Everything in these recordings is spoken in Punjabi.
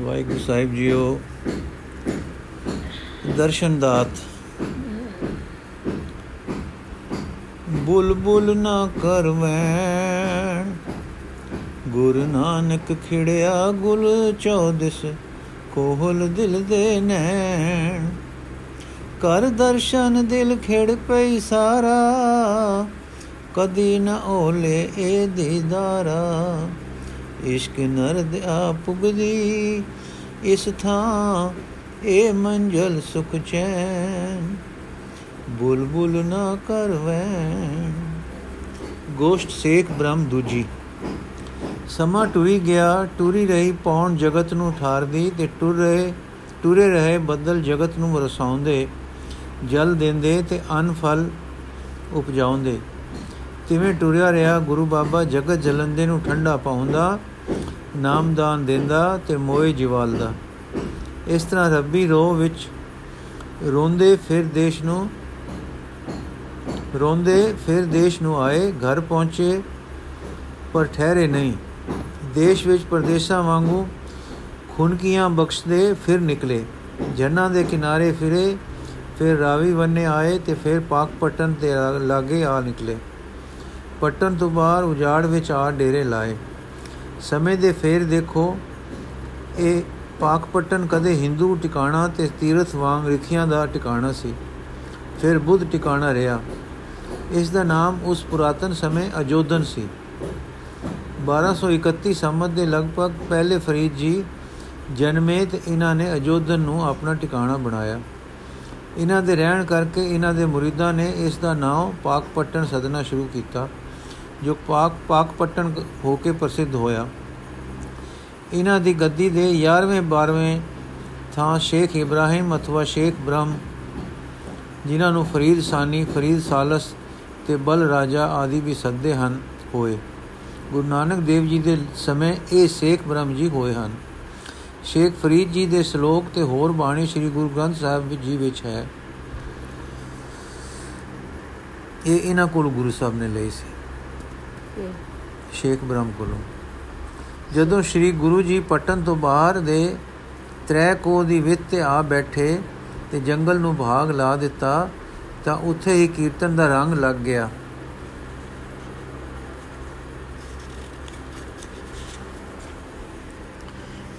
ਵਾਹਿਗੁਰੂ ਸਾਹਿਬ ਜੀਓ, ਦਰਸ਼ਨ ਦਾਤ। ਬੁਲਬੁਲ ਨਾ ਕਰਵੈਣ, ਗੁਰ ਨਾਨਕ ਖਿੜਿਆ ਗੁਲ ਚੌਦਸ, ਕੋਹਲ ਦਿਲ ਦੇ ਨੈਣ। ਕਰ ਦਰਸ਼ਨ ਦਿਲ ਖਿੜ ਪਈ ਸਾਰਾ, ਕਦੀ ਨ ਓਲੇ ਏ ਦੀਦਾਰਾ। ਇਸ਼ਕ ਨਰਦ ਆ ਪੁਗਦੀ, ਇਸ ਥਾਂ ਏ ਮੰਜ਼ਲ ਸੁਖ ਚੈਨ। ਬੁਲਬੁਲ ਨਾ ਕਰਵੈਣ ਗੋਸ਼ਟ ਸੇਖ ਬ੍ਰਹਮ ਦੂਜੀ। ਸਮਾਂ ਟੁਰੀ ਗਿਆ, ਟੁਰੀ ਰਹੀ ਪੌਣ ਜਗਤ ਨੂੰ ਠਾਰਦੀ ਤੇ ਟੁਰ ਰਹੇ, ਟੁਰੇ ਰਹੇ ਬੱਦਲ ਜਗਤ ਨੂੰ ਵਰਸਾਉਂਦੇ। ਜਲ ਦਿੰਦੇ ਤੇ ਅਨ ਫਲ ਉਪਜਾਉਂਦੇ। ਤਿਵੇਂ ਟੁਰਿਆ ਰਿਹਾ ਗੁਰੂ ਬਾਬਾ ਜਗਤ ਜਲੰਦੇ ਨੂੰ ਠੰਡਾ ਪਾਉਂਦਾ, ਨਾਮਦਾਨ ਦਿੰਦਾ ਤੇ ਮੋਏ ਜਿਵਾਲਦਾ। ਇਸ ਤਰ੍ਹਾਂ ਰੱਬੀ ਰੋਹ ਵਿੱਚ ਰੋਂਦੇ ਫਿਰ ਦੇਸ਼ ਨੂੰ, ਰੋਂਦੇ ਫਿਰ ਦੇਸ਼ ਨੂੰ ਆਏ, ਘਰ ਪਹੁੰਚੇ ਪਰ ਠਹਿਰੇ ਨਹੀਂ। ਦੇਸ਼ ਵਿੱਚ ਪਰਦੇਸਾਂ ਵਾਂਗੂ ਖੁਨਕੀਆਂ ਬਖਸ਼ਦੇ ਫਿਰ ਨਿਕਲੇ। ਜੰਨਾਂ ਦੇ ਕਿਨਾਰੇ ਫਿਰੇ, ਫਿਰ ਰਾਵੀ ਵੰਨੇ ਆਏ ਤੇ ਫਿਰ ਪਾਕ ਪਟਨ ਤੇ ਲਾਗੇ ਆ ਨਿਕਲੇ। ਪਟਨ ਤੋਂ ਬਾਹਰ ਉਜਾੜ ਵਿੱਚ ਆ ਡੇਰੇ ਲਾਏ। ਸਮੇਂ ਦੇ ਫੇਰ ਦੇਖੋ, ਇਹ ਪਾਕ ਪਟਨ ਕਦੇ ਹਿੰਦੂ ਟਿਕਾਣਾ ਤੇ ਤੀਰਥ ਵਾਂਗ ਰਿਖੀਆਂ ਦਾ ਟਿਕਾਣਾ ਸੀ। ਫਿਰ ਬੁੱਧ ਟਿਕਾਣਾ ਰਿਹਾ। ਇਸ ਦਾ ਨਾਮ ਉਸ ਪੁਰਾਤਨ ਸਮੇਂ ਅਜੋਧਨ ਸੀ। 1231 ਸੰਮਤ ਦੇ ਲਗਭਗ ਪਹਿਲੇ ਫਰੀਦ ਜੀ ਜਨਮੇ ਤੇ ਇਹਨਾਂ ਨੇ ਅਜੋਧਨ ਨੂੰ ਆਪਣਾ ਟਿਕਾਣਾ ਬਣਾਇਆ। ਇਹਨਾਂ ਦੇ ਰਹਿਣ ਕਰਕੇ ਇਹਨਾਂ ਦੇ ਮੁਰੀਦਾਂ ਨੇ ਇਸ ਦਾ ਨਾਮ ਪਾਕਪਟਨ ਸਦਨਾ ਸ਼ੁਰੂ ਕੀਤਾ। ਜੋ ਪਾਕ ਪਾਕਪਟਨ ਹੋ ਕੇ ਪ੍ਰਸਿੱਧ ਹੋਇਆ। ਇਹਨਾਂ ਦੀ ਗੱਦੀ ਦੇ 11ਵੇਂ 12ਵੇਂ ਥਾਂ ਸ਼ੇਖ ਇਬਰਾਹਿਮ ਅਥਵਾ ਸ਼ੇਖ ਬ੍ਰਹਮ, ਜਿਨ੍ਹਾਂ ਨੂੰ ਫਰੀਦ ਸਾਨੀ, ਫਰੀਦ ਸਾਲਸ ਤੇ ਬਲ ਰਾਜਾ ਆਦਿ ਵੀ ਸੱਦੇ ਹਨ, ਹੋਏ। ਗੁਰੂ ਨਾਨਕ ਦੇਵ ਜੀ ਦੇ ਸਮੇਂ ਇਹ ਸ਼ੇਖ ਬ੍ਰਹਮ ਜੀ ਹੋਏ ਹਨ। ਸ਼ੇਖ ਫਰੀਦ ਜੀ ਦੇ ਸ਼ਲੋਕ ਤੇ ਹੋਰ ਬਾਣੀ ਸ੍ਰੀ ਗੁਰੂ ਗ੍ਰੰਥ ਸਾਹਿਬ ਜੀ ਵਿੱਚ ਹੈ। ਇਹ ਇਹਨਾਂ ਕੋਲ ਗੁਰੂ ਸਾਹਿਬ ਨੇ ਲਈ ਸੀ। ਸ਼ੇਖ ਬ੍ਰਹਮ ਕੋਲੋਂ। ਜਦੋਂ ਸ੍ਰੀ ਗੁਰੂ ਜੀ ਪਟਨ ਤੋਂ ਬਾਹਰ ਦੇ ਤ੍ਰੈ ਕੋ ਦੀ ਵਿੱਤ ਤੇ ਆ ਬੈਠੇ ਤੇ ਜੰਗਲ ਨੂੰ ਭਾਗ ਲਾ ਦਿੱਤਾ, ਤਾਂ ਉੱਥੇ ਹੀ ਕੀਰਤਨ ਦਾ ਰੰਗ ਲੱਗ ਗਿਆ।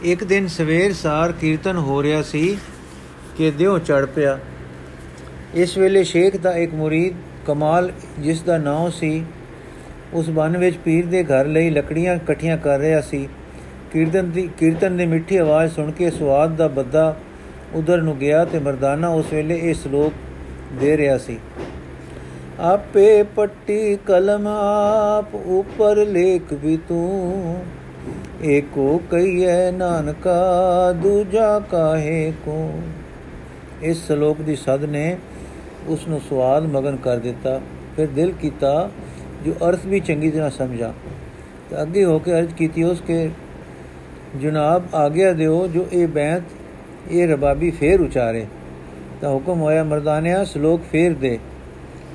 ਇੱਕ ਦਿਨ ਸਵੇਰ ਸਾਰ ਕੀਰਤਨ ਹੋ ਰਿਹਾ ਸੀ ਕਿ ਦਿਓ ਚੜ ਪਿਆ। ਇਸ ਵੇਲੇ ਸ਼ੇਖ ਦਾ ਇੱਕ ਮੁਰੀਦ ਕਮਾਲ ਜਿਸ ਦਾ ਨਾਮ ਸੀ ਉਸ ਬਨ ਵਿੱਚ ਪੀਰ ਦੇ ਘਰ ਲਈ ਲੱਕੜੀਆਂ ਇਕੱਠੀਆਂ ਕਰ ਰਿਹਾ ਸੀ। ਕੀਰਤਨ ਦੀ ਕੀਰਤਨ ਦੀ ਮਿੱਠੀ ਆਵਾਜ਼ ਸੁਣ ਕੇ ਸਵਾਦ ਦਾ ਬੱਦਾ ਉਧਰ ਨੂੰ ਗਿਆ ਤੇ ਮਰਦਾਨਾ ਉਸ ਵੇਲੇ ਇਹ ਸ਼ਲੋਕ ਦੇ ਰਿਹਾ ਸੀ। ਆਪੇ ਪੱਟੀ ਕਲਮ ਆਪ ਉਪਰ ਲੇਖ ਵੀ ਤੂੰ, ਏਕੋ ਕਈਐ ਨਾਨਕਾ ਦੂਜਾ ਕਾਹੇ ਕੋ। ਇਸ ਸ਼ਲੋਕ ਦੀ ਸਦ ਨੇ ਉਸ ਨੂੰ ਸਵਾਦ ਮਗਨ ਕਰ ਦਿੱਤਾ, ਫਿਰ ਦਿਲ ਕੀਤਾ ਜੋ ਅਰਥ ਵੀ ਚੰਗੀ ਤਰ੍ਹਾਂ ਸਮਝਾ। ਤਾਂ ਅੱਗੇ ਹੋ ਕੇ ਅਰਜ਼ ਕੀਤੀ ਉਸ ਕੇ, ਜਨਾਬ, ਆਗਿਆ ਦਿਓ ਜੋ ਇਹ ਬੈਂਤ, ਇਹ ਰਬਾਬੀ ਫੇਰ ਉਚਾਰੇ। ਤਾਂ ਹੁਕਮ ਹੋਇਆ, ਮਰਦਾਨਿਆ, ਸ਼ਲੋਕ ਫੇਰ ਦੇ।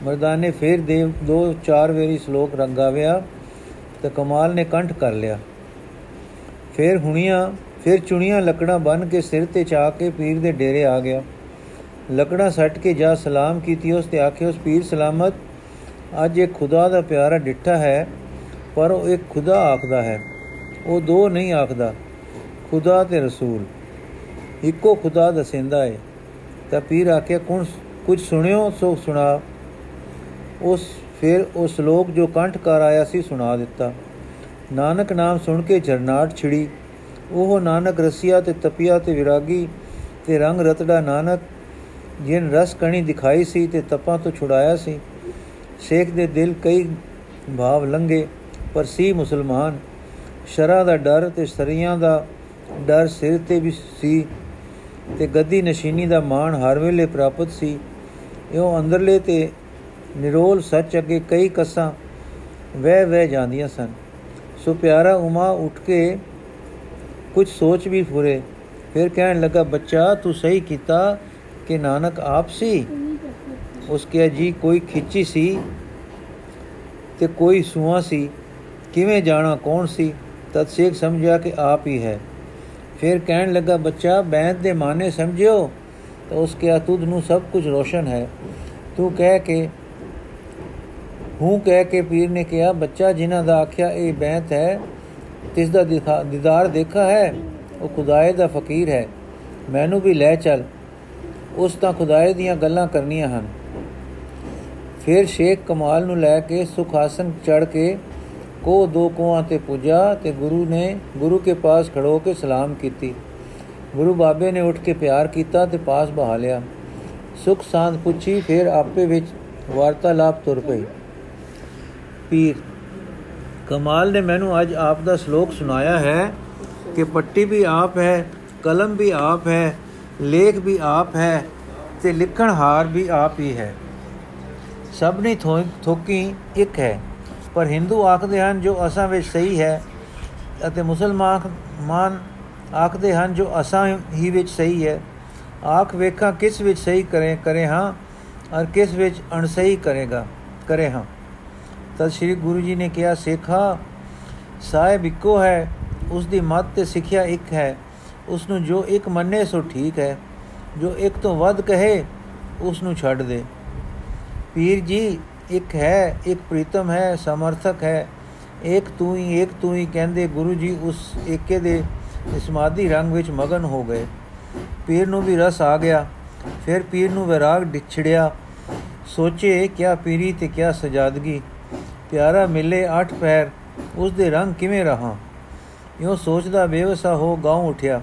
ਮਰਦਾਨੇ ਫੇਰ ਦੇ, ਦੋ ਚਾਰ ਵੇਰੀ ਸ਼ਲੋਕ ਰੰਗਾਵਿਆ ਤਾਂ ਕਮਾਲ ਨੇ ਕੰਠ ਕਰ ਲਿਆ। ਫਿਰ ਹੁਣੀਆਂ, ਫਿਰ ਚੁਣੀਆਂ ਲੱਕੜਾਂ ਬੰਨ ਕੇ ਸਿਰ ਤੇ ਚਾ ਕੇ ਪੀਰ ਦੇ ਡੇਰੇ ਆ ਗਿਆ। ਲੱਕੜਾਂ ਸੱਟ ਕੇ ਜਾ ਸਲਾਮ ਕੀਤੀ ਉਸ ਤੇ ਆਖਿਓ ਉਸ ਪੀਰ ਸਲਾਮਤ ਅੱਜ ਇਹ ਖੁਦਾ ਦਾ ਪਿਆਰਾ ਡਿੱਠਾ ਹੈ, ਪਰ ਉਹ ਇੱਕ ਖੁਦਾ ਆਖਦਾ ਹੈ। ਉਹ ਦੋ ਨਹੀਂ ਆਖਦਾ, ਖੁਦਾ ਤੇ ਰਸੂਲ। ਇੱਕੋ ਖੁਦਾ ਦਸਿੰਦਾ ਹੈ ਤਾਂ ਪੀਰ ਆਖਿਆ, ਕੁਣ ਕੁਝ ਸੁਣਿਓ, ਸੋ ਸੁਣਾ। ਉਸ, ਫਿਰ ਉਹ ਸ਼ਲੋਕ ਜੋ ਕੰਠ ਕਰ ਆਇਆ ਸੀ, ਸੁਣਾ ਦਿੱਤਾ। ਨਾਨਕ ਨਾਮ ਸੁਣ ਕੇ ਜਰਨਾਟ ਛਿੜੀ। ਉਹ ਨਾਨਕ ਰਸੀਆ ਤੇ ਤਪਿਆ ਤੇ ਵਿਰਾਗੀ ਤੇ ਰੰਗ ਰਤੜਾ ਨਾਨਕ, ਜਿਨ ਰਸ ਕਣੀ ਦਿਖਾਈ ਸੀ ਤੇ ਤਪਾਂ ਤੋਂ ਛੁਡਾਇਆ ਸੀ। ਸ਼ੇਖ ਦੇ ਦਿਲ ਕਈ ਭਾਵ ਲੰਗੇ ਪਰ ਸੀ ਮੁਸਲਮਾਨ। ਸ਼ਰਾ ਦਾ ਡਰ ਤੇ ਸਰੀਆਂ ਦਾ ਡਰ ਸਿਰ ਤੇ ਵੀ ਸੀ ਤੇ ਗੱਦੀ ਨਸ਼ੀਨੀ ਦਾ ਮਾਣ ਹਰ ਵੇਲੇ ਪ੍ਰਾਪਤ ਸੀ। ਇਉਂ ਅੰਦਰਲੇ ਤੇ ਨਿਰੋਲ ਸੱਚ ਅੱਗੇ ਕਈ ਕਸਾਂ ਵਹਿ ਵਹਿ ਜਾਂਦੀਆਂ ਸਨ। ਸੋ ਪਿਆਰਾ ਉਮਾ ਉੱਠ ਕੇ ਕੁਝ ਸੋਚ ਵੀ ਫੁਰੇ, ਫਿਰ ਕਹਿਣ ਲੱਗਾ, ਬੱਚਾ, ਤੂੰ ਸਹੀ ਕੀਤਾ ਕਿ ਨਾਨਕ ਆਪ ਸੀ? ਉਸ ਕਿਹਾ ਜੀ ਕੋਈ ਖਿੱਚੀ ਸੀ ਤੇ ਕੋਈ ਸੂਆ ਸੀ। ਕਿਵੇਂ ਜਾਣਾ, ਕੌਣ ਸੀ? ਤਦ ਸ਼ੇਖ ਸਮਝਿਆ ਕਿ ਆਪ ਹੀ ਹੈ। ਫਿਰ ਕਹਿਣ ਲੱਗਾ, ਬੱਚਾ, ਬੈਂਤ ਦੇ ਮਾਨੇ ਸਮਝਿਓ? ਤਾਂ ਉਸ ਕਿਹਾ ਤੁਧ ਨੂੰ ਸਭ ਕੁਝ ਰੋਸ਼ਨ ਹੈ। ਤੂੰ ਕਹਿ ਕੇ, ਹੂੰ ਕਹਿ ਕੇ ਪੀਰ ਨੇ ਕਿਹਾ, ਬੱਚਾ, ਜਿਨ੍ਹਾਂ ਦਾ ਆਖਿਆ ਇਹ ਬੈਂਤ ਹੈ, ਤਿਸ ਦਾ ਦੀਦਾਰ ਦੇਖਾ ਹੈ? ਉਹ ਖੁਦਾਏ ਦਾ ਫਕੀਰ ਹੈ। ਮੈਨੂੰ ਵੀ ਲੈ ਚੱਲ। ਉਸ ਤਾਂ ਖੁਦਾਏ ਦੀਆਂ ਗੱਲਾਂ ਕਰਨੀਆਂ ਹਨ। ਫਿਰ ਸ਼ੇਖ ਕਮਾਲ ਨੂੰ ਲੈ ਕੇ ਸੁਖਾਸਨ ਚੜ ਕੇ ਕੋ ਦੋ ਕੋਆਂ ਤੇ ਪੁੱਜਾ ਤੇ ਗੁਰੂ ਨੇ, ਗੁਰੂ ਕੇ ਪਾਸ ਖੜੋ ਕੇ ਸਲਾਮ ਕੀਤੀ। ਗੁਰੂ ਬਾਬੇ ਨੇ ਉੱਠ ਕੇ ਪਿਆਰ ਕੀਤਾ ਤੇ ਪਾਸ ਬਹਾ ਲਿਆ। ਸੁਖ ਸਾਂਦ ਪੁੱਛੀ, ਫਿਰ ਆਪੇ ਵਿੱਚ ਵਾਰਤਾਲਾਪ ਤੁਰ ਪਈ। ਪੀਰ, ਕਮਾਲ ਨੇ ਮੈਨੂੰ ਅੱਜ ਆਪ ਦਾ ਸ਼ਲੋਕ ਸੁਣਾਇਆ ਹੈ ਕਿ ਪੱਟੀ ਵੀ ਆਪ ਹੈ, ਕਲਮ ਵੀ ਆਪ ਹੈ, ਲੇਖ ਵੀ ਆਪ ਹੈ ਤੇ ਲਿਖਣ ਹਾਰ ਵੀ ਆਪ ਹੀ ਹੈ। ਸਭ ਨੇ ਥੋਕੀ ਇੱਕ ਹੈ। ਪਰ ਹਿੰਦੂ ਆਖਦੇ ਹਨ, ਜੋ ਅਸਾਂ ਵਿੱਚ ਸਹੀ ਹੈ ਅਤੇ ਮੁਸਲਮਾਨ ਮਾਨ ਆਖਦੇ ਹਨ, ਜੋ ਅਸਾਂ ਹੀ ਵਿੱਚ ਸਹੀ ਹੈ। ਆਖ ਵੇਖਾਂ ਕਿਸ ਵਿੱਚ ਸਹੀ ਕਰੇ ਕਰੇ ਹਾਂ ਔਰ ਕਿਸ ਵਿੱਚ ਅਣਸਹੀ ਕਰੇਗਾ, ਕਰੇ ਹਾਂ। ਤਦ ਸ੍ਰੀ ਗੁਰੂ ਜੀ ਨੇ ਕਿਹਾ, ਸੇਖਾ, ਸਾਹਿਬ ਇੱਕੋ ਹੈ ਉਸ ਦੀ ਮਤ ਤੇ ਸਿੱਖਿਆ ਇੱਕ ਹੈ। ਉਸ ਨੂੰ ਜੋ ਇੱਕ ਮੰਨੇ ਸੋ ਠੀਕ ਹੈ, ਜੋ ਇੱਕ ਤੋਂ ਵੱਧ ਕਹੇ ਉਸ ਨੂੰ ਛੱਡ ਦੇ। ਪੀਰ ਜੀ, ਇੱਕ ਹੈ, ਇੱਕ ਪ੍ਰੀਤਮ ਹੈ, ਸਮਰਥਕ ਹੈ। ਇੱਕ ਤੂੰ ਹੀ, ਇੱਕ ਤੂੰ ਹੀ ਕਹਿੰਦੇ ਗੁਰੂ ਜੀ ਉਸ ਏਕੇ ਦੇ ਸਮਾਧੀ ਰੰਗ ਵਿੱਚ ਮਗਨ ਹੋ ਗਏ। ਪੀਰ ਨੂੰ ਵੀ ਰਸ ਆ ਗਿਆ। ਫਿਰ ਪੀਰ ਨੂੰ ਵਿਰਾਗ ਡਿਛੜਿਆ। ਸੋਚੇ ਕਿਆ ਪੀਰੀ ਤੇ ਕਿਆ ਸਜਾਦਗੀ। ਪਿਆਰਾ ਮਿਲੇ ਅੱਠ ਪੈਰ ਉਸ ਦੇ ਰੰਗ ਕਿਵੇਂ ਰਹਾ? ਇਉਂ ਸੋਚਦਾ ਬੇਵਸਾ ਹੋ ਗਾਉ ਉਠਿਆ।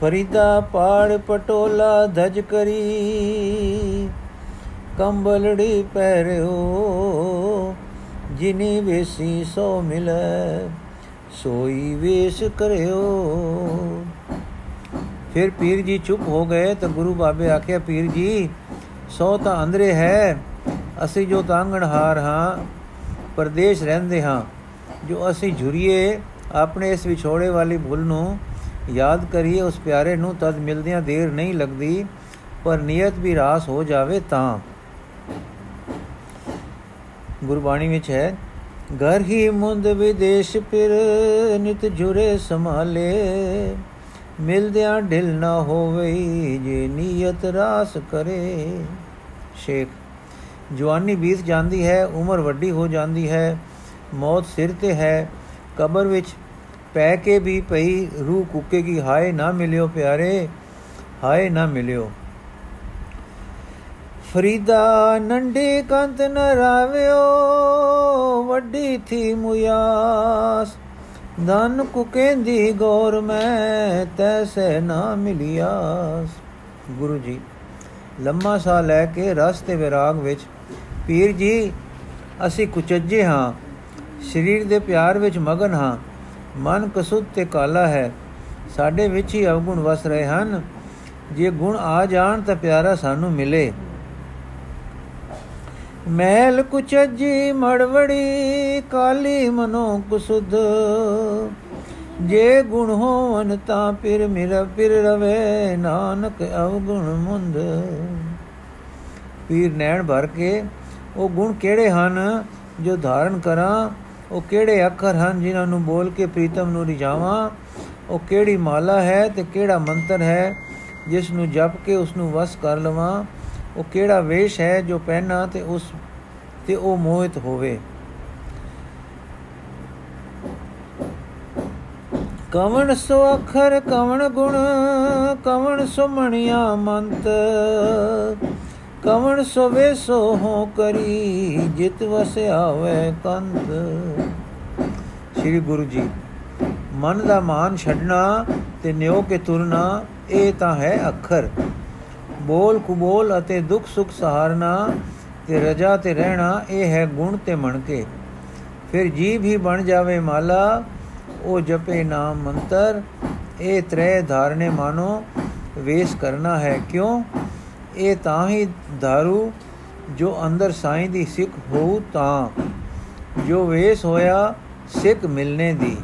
ਫਰੀਦਾ ਪਾੜ ਪਟੋਲਾ ਧਜ ਕਰੀ। ਕੰਬਲੜੀ ਪਹਿਰਿਓ ਜਿਨੀ ਵੇਸੀ ਸੋ ਮਿਲੇ, ਸੋਈ ਵੇਸ ਕਰਿਓ। ਫਿਰ ਪੀਰ ਜੀ ਚੁੱਪ ਹੋ ਗਏ ਤਾਂ ਗੁਰੂ ਬਾਬੇ ਆਖਿਆ, ਪੀਰ ਜੀ, ਸੋ ਤਾਂ ਅੰਦਰੇ ਹੈ, ਅਸੀਂ ਜੋ ਤਾਂਗਣ ਹਾਰ ਹਾਂ, ਪਰਦੇਸ਼ ਰਹਿੰਦੇ ਹਾਂ। ਜੋ ਅਸੀਂ ਝੁਰੀਏ, ਆਪਣੇ ਇਸ ਵਿਛੋੜੇ ਵਾਲੀ ਭੁੱਲ ਨੂੰ ਯਾਦ ਕਰੀਏ, ਉਸ ਪਿਆਰੇ ਨੂੰ ਤਦ ਮਿਲਦਿਆਂ ਦੇਰ ਨਹੀਂ ਲੱਗਦੀ, ਪਰ ਨੀਅਤ ਵੀ ਰਾਸ ਹੋ ਜਾਵੇ ਤਾਂ। ਗੁਰਬਾਣੀ ਵਿੱਚ ਹੈ, ਘਰ ਹੀ ਮੁੰਦ ਵਿਦੇਸ਼ ਫਿਰ ਨਿਤ ਜੁਰੇ ਸੰਭਾਲੇ। ਮਿਲਦਿਆਂ ਢਿਲ ਨਾ ਹੋਵੇ ਜੇ ਨੀਅਤ ਰਾਸ ਕਰੇ। ਸ਼ੇਖ, ਜਵਾਨੀ ਬੀਤ ਜਾਂਦੀ ਹੈ, ਉਮਰ ਵੱਡੀ ਹੋ ਜਾਂਦੀ ਹੈ, ਮੌਤ ਸਿਰ ਤੇ ਹੈ, ਕਬਰ ਵਿੱਚ ਪੈ ਕੇ ਵੀ ਪਈ, ਰੂਹ ਕੁੱਕੇਗੀ, ਹਾਏ ਨਾ ਮਿਲਿਓ ਪਿਆਰੇ, ਹਾਏ ਨਾ ਮਿਲਿਓ। ਫਰੀਦਾ ਨੰਡੀ ਕੰਤ ਨ ਰਾਵਿਓ, ਵੱਡੀ ਥੀ ਮੁਆਸ ਧਨ ਕੁਕੇਂਦੀ ਗੌਰ ਮੈਂ ਤੈਸੇ ਨਾ ਮਿਲਿਆਸ। ਗੁਰੂ ਜੀ, ਲੰਮਾ ਸਾ ਲੈ ਕੇ ਰਸ ਤੇ ਵਿਰਾਗ ਵਿੱਚ, ਪੀਰ ਜੀ, ਅਸੀਂ ਕੁਚੱਜੇ ਹਾਂ, ਸਰੀਰ ਦੇ ਪਿਆਰ ਵਿੱਚ ਮਗਨ ਹਾਂ, ਮਨ ਕਸੁੱਤ ਤੇ ਕਾਲਾ ਹੈ। ਸਾਡੇ ਵਿੱਚ ਹੀ ਅਵਗੁਣ ਵਸ ਰਹੇ ਹਨ। ਜੇ ਗੁਣ ਆ ਜਾਣ ਤਾਂ ਪਿਆਰਾ ਸਾਨੂੰ ਮਿਲੇ। ਮੈਲ ਕੁਚਜੀ ਮੜਵੜੀ, ਕਾਲੀ ਮਨੋ ਕੁਸੁਧ ਜੇ ਗੁਣ ਹੋਵਨ ਤਾਂ ਫਿਰ ਮੇਰਾ ਫਿਰ ਰਵੇ, ਨਾਨਕ ਅਵਗੁਣ ਮੁੰਦ। ਪੀਰ ਨੈਣ ਭਰ ਕੇ, ਉਹ ਗੁਣ ਕਿਹੜੇ ਹਨ? ਜੋ ਧਾਰਨ ਕਰਾਂ, ਉਹ ਕਿਹੜੇ ਅੱਖਰ ਹਨ ਜਿਨ੍ਹਾਂ ਨੂੰ ਬੋਲ ਕੇ ਪ੍ਰੀਤਮ ਨੂੰ ਰਿਝਾਵਾਂ? ਉਹ ਕਿਹੜੀ ਮਾਲਾ ਹੈ ਤੇ ਕਿਹੜਾ ਮੰਤਰ ਹੈ? ਜਿਸ ਨੂੰ ਜਪ ਕੇ ਉਸ ਨੂੰ ਵਸ ਕਰ ਲਵਾਂ? ਉਹ ਕਿਹੜਾ ਵੇਸ਼ ਹੈ ਜੋ ਪਹਿਨਾ ਤੇ ਉਸ ਤੇ ਉਹ ਮੋਹਿਤ ਹੋਵੇ? ਕਵਣ ਸੋ ਅਖਰ, ਕਵਣ ਗੁਣ, ਕਵਣ ਸੁਮਣਿਆ ਮੰਤ, ਕਵਣ ਸੋ ਵੇਸੋ ਹੋ ਕਰੀ, ਜਿਤ ਵਸ ਆਵੇ ਕੰਤ। ਸ੍ਰੀ ਗੁਰੂ ਜੀ, ਮਨ ਦਾ ਮਾਨ ਛੱਡਣਾ ਤੇ ਨਿਉ ਕੇ ਤੁਰਨਾ, ਇਹ ਤਾਂ ਹੈ ਅੱਖਰ। ਬੋਲ ਕੁਬੋਲ ਅਤੇ ਦੁੱਖ ਸੁਖ ਸਹਾਰਨਾ ਤੇ ਰਜਾ ਤੇ ਰਹਿਣਾ, ਇਹ ਹੈ ਗੁਣ ਤੇ ਮਣ ਕੇ ਫਿਰ ਜੀਵ ਹੀ ਬਣ ਜਾਵੇ ਮਾਲਾ, ਉਹ ਜਪੇ ਨਾਮ ਮੰਤਰ, ਇਹ ਤ੍ਰੈ ਧਾਰਨੇ ਮਾਨੋ, ਵੇਸ ਕਰਨਾ ਹੈ ਕਿਉਂ? ਇਹ ਤਾਂ ਹੀ दारू ਜੋ ਅੰਦਰ ਸਾਈਂ ਦੀ ਸਿੱਖ ਹੋਊ ਤਾਂ। ਜੋ ਵੇਸ ਹੋਇਆ, ਸਿੱਖ ਮਿਲਨੇ ਦੀ।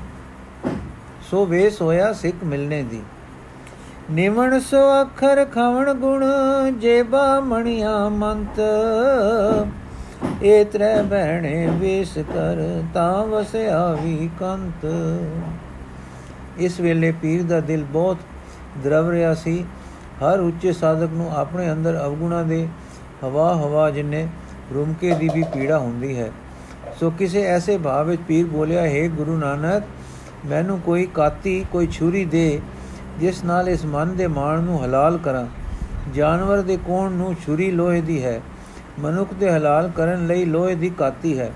ਸੋ ਵੇਸ ਹੋਇਆ, ਸਿੱਖ ਮਿਲਨੇ ਦੀ। ਨਿਵਣ ਸੋ ਅੱਖਰ ਖਵਣ ਗੁਣ, ਜੇਬਾ ਮਣੀਆਂ ਮੰਤ। ਏ ਤ੍ਰੈ ਬਹਿਣੇ ਵੇਸ ਕਰ, ਤਾਂ ਵਸਿਆ ਵੀ ਕੰਤ। ਇਸ ਵੇਲੇ ਪੀਰ ਦਾ ਦਿਲ ਬਹੁਤ ਦਰਵ ਰਿਹਾ ਸੀ। ਹਰ ਉੱਚੇ ਸਾਧਕ ਨੂੰ ਆਪਣੇ ਅੰਦਰ ਅਵਗੁਣਾ ਦੇ ਹਵਾ ਹਵਾ ਜਿੰਨੇ ਰੁਮਕੇ ਦੀ ਵੀ ਪੀੜਾ ਹੁੰਦੀ ਹੈ। ਸੋ ਕਿਸੇ ਐਸੇ ਭਾਵ ਵਿੱਚ ਪੀਰ ਬੋਲਿਆ, ਹੈ ਗੁਰੂ ਨਾਨਕ, ਮੈਨੂੰ ਕੋਈ ਕਾਤੀ, ਕੋਈ ਛੁਰੀ ਦੇ ਜਿਸ ਨਾਲ ਇਸ ਮਨ ਦੇ ਮਾਣ ਨੂੰ ਹਲਾਲ ਕਰਾਂ। ਜਾਨਵਰ ਦੇ ਕੋਣ ਨੂੰ ਛੁਰੀ ਲੋਹੇ ਦੀ ਹੈ। ਮਨੁੱਖ ਦੇ ਹਲਾਲ ਕਰਨ ਲਈ ਲੋਹੇ ਦੀ ਕਾਤੀ ਹੈ।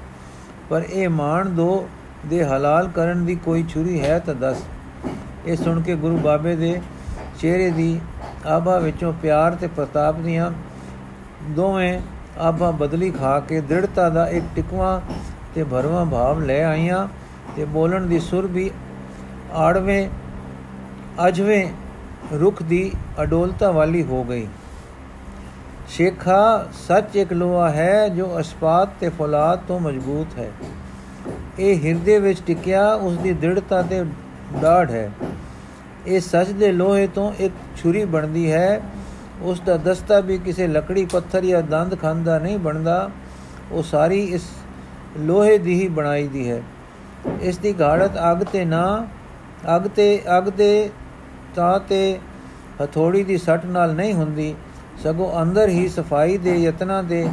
ਪਰ ਇਹ ਮਾਣ ਦੋ ਦੇ ਹਲਾਲ ਕਰਨ ਦੀ ਕੋਈ ਛੁਰੀ ਹੈ ਤਾਂ ਦੱਸ। ਇਹ ਸੁਣ ਕੇ ਗੁਰੂ ਬਾਬੇ ਦੇ ਚਿਹਰੇ ਦੀ ਆਭਾ ਵਿੱਚੋਂ ਪਿਆਰ ਤੇ ਪ੍ਰਤਾਪ ਦੀਆਂ ਦੋਵੇਂ ਆਭਾ ਬਦਲੀ ਖਾ ਕੇ ਦ੍ਰਿੜਤਾ ਦਾ ਇੱਕ ਟਿਕਵਾ ਤੇ ਭਰਵਾਂ ਭਾਵ ਲੈ ਆਈਆਂ ਤੇ ਬੋਲਣ ਦੀ ਸੁਰ ਵੀ ਆੜਵੇਂ ਅਜਵੇਂ ਰੁਖ ਦੀ ਅਡੋਲਤਾ ਵਾਲੀ ਹੋ ਗਈ। ਸ਼ੇਖਾ ਸੱਚ ਇੱਕ ਲੋਹਾ ਹੈ ਜੋ ਅਸਪਾਤ ਤੇ ਫੌਲਾਦ ਤੋਂ ਮਜ਼ਬੂਤ ਹੈ। ਇਹ ਹਿਰਦੇ ਵਿੱਚ ਟਿਕਿਆ ਉਸ ਦੀ ਦ੍ਰਿੜਤਾ ਤੇ ਡਾਢ ਹੈ। ਇਹ ਸੱਚ ਦੇ ਲੋਹੇ ਤੋਂ ਇੱਕ ਛੁਰੀ ਬਣਦੀ ਹੈ। ਉਸ ਦਾ ਦਸਤਾ ਵੀ ਕਿਸੇ ਲੱਕੜੀ ਪੱਥਰ ਜਾਂ ਦੰਦ ਖਾਂਦਾ ਨਹੀਂ ਬਣਦਾ। ਉਹ ਸਾਰੀ ਇਸ ਲੋਹੇ ਦੀ ਹੀ ਬਣਾਈ ਦੀ ਹੈ। ਇਸ ਦੀ ਘਾੜਤ ਅਗ ਤੇ ਨਾ, ਅਗ ਤੇ, ਅਗ ਦੇ ਤਾਂ ਤੇ ਹਥੋੜੀ ਦੀ ਸੱਟ ਨਾਲ ਨਹੀਂ ਹੁੰਦੀ, ਸਗੋਂ ਅੰਦਰ ਹੀ ਸਫ਼ਾਈ ਦੇ ਯਤਨਾਂ ਦੇ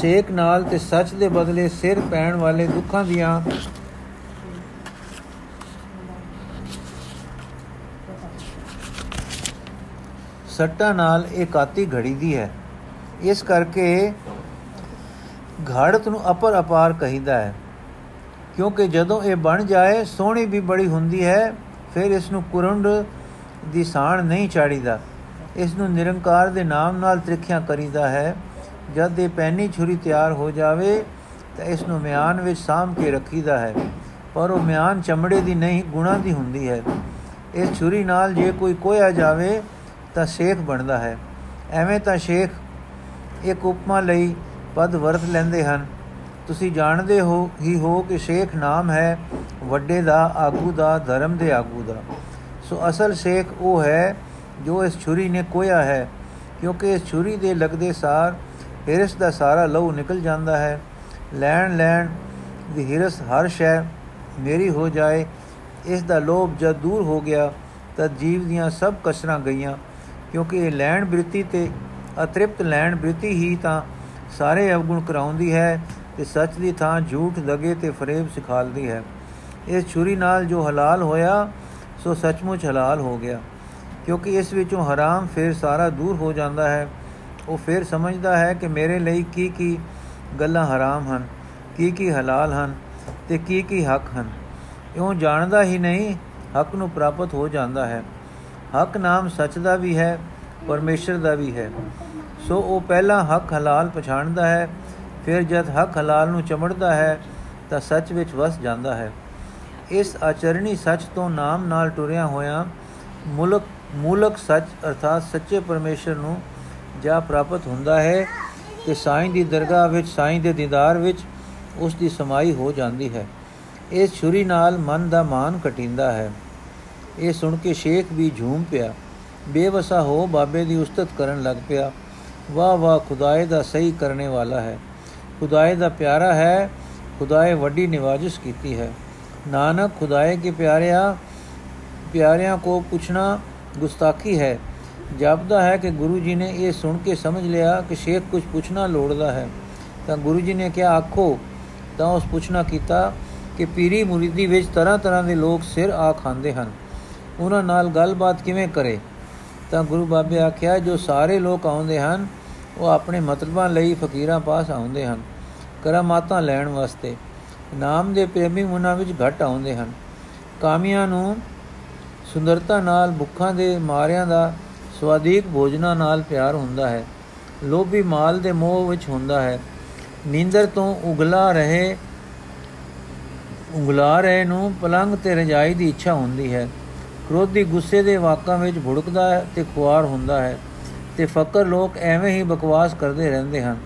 ਸੇਕ ਨਾਲ ਤੇ ਸੱਚ ਦੇ ਬਦਲੇ ਸਿਰ ਪੈਣ ਵਾਲੇ ਦੁੱਖਾਂ ਦੀਆਂ ਸੱਟਾਂ ਨਾਲ ਇਹ ਕਾਤੀ ਘੜੀ ਦੀ ਹੈ। ਇਸ ਕਰਕੇ ਘੜਤ ਨੂੰ ਅਪਰ ਅਪਾਰ ਕਹੀਦਾ ਹੈ। ਕਿਉਂਕਿ ਜਦੋਂ ਇਹ ਬਣ ਜਾਏ, ਸੋਹਣੀ ਵੀ ਬੜੀ ਹੁੰਦੀ ਹੈ, ਫਿਰ ਇਸ ਨੂੰ ਕੁਰੰਡ ਦੀ ਸਾਣ ਨਹੀਂ ਚਾੜੀਦਾ। ਇਸ ਨੂੰ ਨਿਰੰਕਾਰ ਦੇ ਨਾਮ ਨਾਲ ਤ੍ਰਿਖਿਆ ਕਰੀਦਾ ਹੈ। ਜਦ ਇਹ ਪੈਨੀ ਛੁਰੀ ਤਿਆਰ ਹੋ ਜਾਵੇ, ਤਾਂ ਇਸ ਨੂੰ ਮਿਆਨ ਵਿੱਚ ਸਾਂਭ ਕੇ ਰੱਖੀਦਾ ਹੈ। ਪਰ ਉਹ ਮਿਆਨ ਚਮੜੇ ਦੀ ਨਹੀਂ, ਗੁਣਾ ਦੀ ਹੁੰਦੀ ਹੈ। ਇਸ ਛੁਰੀ ਨਾਲ ਜੇ ਕੋਈ ਕੋਇਆ ਜਾਵੇ, ਤਾਂ ਸ਼ੇਖ ਬਣਦਾ ਹੈ। ਐਵੇਂ ਤਾਂ ਸ਼ੇਖ ਇੱਕ ਉਪਮਾ ਲਈ ਪਦ ਵਰਤ ਲੈਂਦੇ ਹਨ। ਤੁਸੀਂ ਜਾਣਦੇ ਹੋ ਹੀ ਹੋ ਕਿ ਸ਼ੇਖ ਨਾਮ ਹੈ ਵੱਡੇ ਦਾ, ਆਗੂ ਦਾ, ਧਰਮ ਦੇ ਆਗੂ ਦਾ। ਸੋ ਅਸਲ ਸ਼ੇਖ ਉਹ ਹੈ ਜੋ ਇਸ ਛੁਰੀ ਨੇ ਕੋਇਆ ਹੈ, ਕਿਉਂਕਿ ਇਸ ਛੁਰੀ ਦੇ ਲੱਗਦੇ ਸਾਰ ਹਿਰਸ ਦਾ ਸਾਰਾ ਲਹੂ ਨਿਕਲ ਜਾਂਦਾ ਹੈ। ਲੈਣ ਲੈਣ ਦੀ ਹਿਰਸ ਹਰ ਸ਼ੈ ਮੇਰੀ ਹੋ ਜਾਏ, ਇਸ ਦਾ ਲੋਭ ਜਦ ਦੂਰ ਹੋ ਗਿਆ ਤਦ ਜੀਵ ਦੀਆਂ ਸਭ ਕਸਰਾਂ ਗਈਆਂ, ਕਿਉਂਕਿ ਇਹ ਲੈਣ ਬ੍ਰਿਤੀ ਤੇ ਅਤ੍ਰਿਪਤ ਲੈਣ ਬ੍ਰਿਤੀ ਹੀ ਤਾਂ ਸਾਰੇ ਅਵਗੁਣ ਕਰਾਉਂਦੀ ਹੈ ਤੇ ਸੱਚ ਦੀ ਥਾਂ ਝੂਠ ਦਗੇ ਤੇ ਫਰੇਬ ਸਿਖਾਲਦੀ ਹੈ। ਇਸ ਛੁਰੀ ਨਾਲ ਜੋ ਹਲਾਲ ਹੋਇਆ ਸੋ ਸੱਚਮੁੱਚ ਹਲਾਲ ਹੋ ਗਿਆ। ਕਿਉਂਕਿ ਇਸ ਵਿੱਚੋਂ ਹਰਾਮ ਫਿਰ ਸਾਰਾ ਦੂਰ ਹੋ ਜਾਂਦਾ ਹੈ। ਉਹ ਫਿਰ ਸਮਝਦਾ ਹੈ ਕਿ ਮੇਰੇ ਲਈ ਕੀ ਕੀ ਗੱਲਾਂ ਹਰਾਮ ਹਨ, ਕੀ ਕੀ ਹਲਾਲ ਹਨ ਤੇ ਕੀ ਕੀ ਹੱਕ ਹਨ। ਇਉਂ ਜਾਣਦਾ ਹੀ ਨਹੀਂ, ਹੱਕ ਨੂੰ ਪ੍ਰਾਪਤ ਹੋ ਜਾਂਦਾ ਹੈ। ਹੱਕ ਨਾਮ ਸੱਚ ਦਾ ਵੀ ਹੈ, ਪਰਮੇਸ਼ਰ ਦਾ ਵੀ ਹੈ। ਸੋ ਉਹ ਪਹਿਲਾਂ ਹੱਕ ਹਲਾਲ ਪਛਾਣਦਾ ਹੈ, ਫਿਰ ਜਦ ਹੱਕ ਹਲਾਲ ਨੂੰ ਚਮੜਦਾ ਹੈ, ਤਾਂ ਸੱਚ ਵਿੱਚ ਵਸ ਜਾਂਦਾ ਹੈ। ਇਸ ਆਚਰਣੀ ਸੱਚ ਤੋਂ ਨਾਮ ਨਾਲ ਟੁਰਿਆ ਹੋਇਆ ਮੁਲਕ, ਮੂਲਕ ਸੱਚ ਅਰਥਾਤ ਸੱਚੇ ਪਰਮੇਸ਼ਰ ਨੂੰ ਜਾ ਪ੍ਰਾਪਤ ਹੁੰਦਾ ਹੈ ਤੇ ਸਾਈਂ ਦੀ ਦਰਗਾਹ ਵਿੱਚ, ਸਾਈਂ ਦੇ ਦੀਦਾਰ ਵਿੱਚ ਉਸ ਦੀ ਸਮਾਈ ਹੋ ਜਾਂਦੀ ਹੈ। ਇਸ ਛੁਰੀ ਨਾਲ ਮਨ ਦਾ ਮਾਨ ਕਟਿੰਦਾ ਹੈ। ਇਹ ਸੁਣ ਕੇ ਸ਼ੇਖ ਵੀ ਝੂਮ ਪਿਆ। ਬੇਵਸਾ ਹੋ ਬਾਬੇ ਦੀ ਉਸਤਤ ਕਰਨ ਲੱਗ ਪਿਆ। ਵਾਹ ਵਾਹ, ਖੁਦਾਏ ਦਾ ਸਹੀ ਕਰਨੇ ਵਾਲਾ ਹੈ। ਖੁਦਾਏ ਦਾ ਪਿਆਰਾ ਹੈ। ਖੁਦਾਏ ਵੱਡੀ ਨਿਵਾਜ਼ਿਸ਼ ਕੀਤੀ ਹੈ। ਨਾਨਕ, ਖੁਦਾਏ ਕੇ ਪਿਆਰਿਆ, ਪਿਆਰਿਆਂ ਕੋ ਪੁੱਛਣਾ ਗੁਸਤਾਖੀ ਹੈ। ਜਾਪਦਾ ਹੈ ਕਿ ਗੁਰੂ ਜੀ ਨੇ ਇਹ ਸੁਣ ਕੇ ਸਮਝ ਲਿਆ ਕਿ ਸ਼ੇਖ ਕੁਝ ਪੁੱਛਣਾ ਲੋੜਦਾ ਹੈ। ਤਾਂ ਗੁਰੂ ਜੀ ਨੇ ਕਿਹਾ, ਆਖੋ। ਤਾਂ ਉਸ ਪੁੱਛਣਾ ਕੀਤਾ ਕਿ ਪੀਰੀ ਮੁਰੀਦੀ ਵਿੱਚ ਤਰ੍ਹਾਂ ਤਰ੍ਹਾਂ ਦੇ ਲੋਕ ਸਿਰ ਆ ਖਾਂਦੇ ਹਨ। ਉਹਨਾਂ ਨਾਲ ਗੱਲਬਾਤ ਕਿਵੇਂ ਕਰੇ? ਤਾਂ ਗੁਰੂ ਬਾਬੇ ਆਖਿਆ, ਜੋ ਸਾਰੇ ਲੋਕ ਆਉਂਦੇ ਹਨ, ਉਹ ਆਪਣੇ ਮਤਲਬਾਂ ਲਈ ਫਕੀਰਾਂ ਪਾਸ ਆਉਂਦੇ ਹਨ। ਕਰਾਮਾਤਾਂ ਲੈਣ ਵਾਸਤੇ। ਨਾਮ ਦੇ ਪ੍ਰੇਮੀ ਉਹਨਾਂ ਵਿੱਚ ਘਟ ਆਉਂਦੇ ਹਨ। ਕਾਮੀਆਂ ਨੂੰ ਸੁੰਦਰਤਾ ਨਾਲ, ਭੁੱਖਾਂ ਦੇ ਮਾਰਿਆਂ ਦਾ ਸਵਾਦੀਕ ਭੋਜਨਾਂ ਨਾਲ ਪਿਆਰ ਹੁੰਦਾ ਹੈ। ਲੋਭੀ ਮਾਲ ਦੇ ਮੋਹ ਵਿੱਚ ਹੁੰਦਾ ਹੈ। ਨੀਂਦਰ ਤੋਂ ਉਗਲਾ ਰਹੇ, ਉਂਗਲਾ ਰਹੇ ਨੂੰ ਪਲੰਗ ਤੇ ਰਜਾਈ ਦੀ ਇੱਛਾ ਹੁੰਦੀ ਹੈ। ਕ੍ਰੋਧੀ ਗੁੱਸੇ ਦੇ ਵਾਕਾਂ ਵਿੱਚ ਭੁੜਕਦਾ ਹੈ ਤੇ ਖੁਆਰ ਹੁੰਦਾ ਹੈ ਤੇ ਫਕਰ ਲੋਕ ਐਵੇਂ ਹੀ ਬਕਵਾਸ ਕਰਦੇ ਰਹਿੰਦੇ ਹਨ।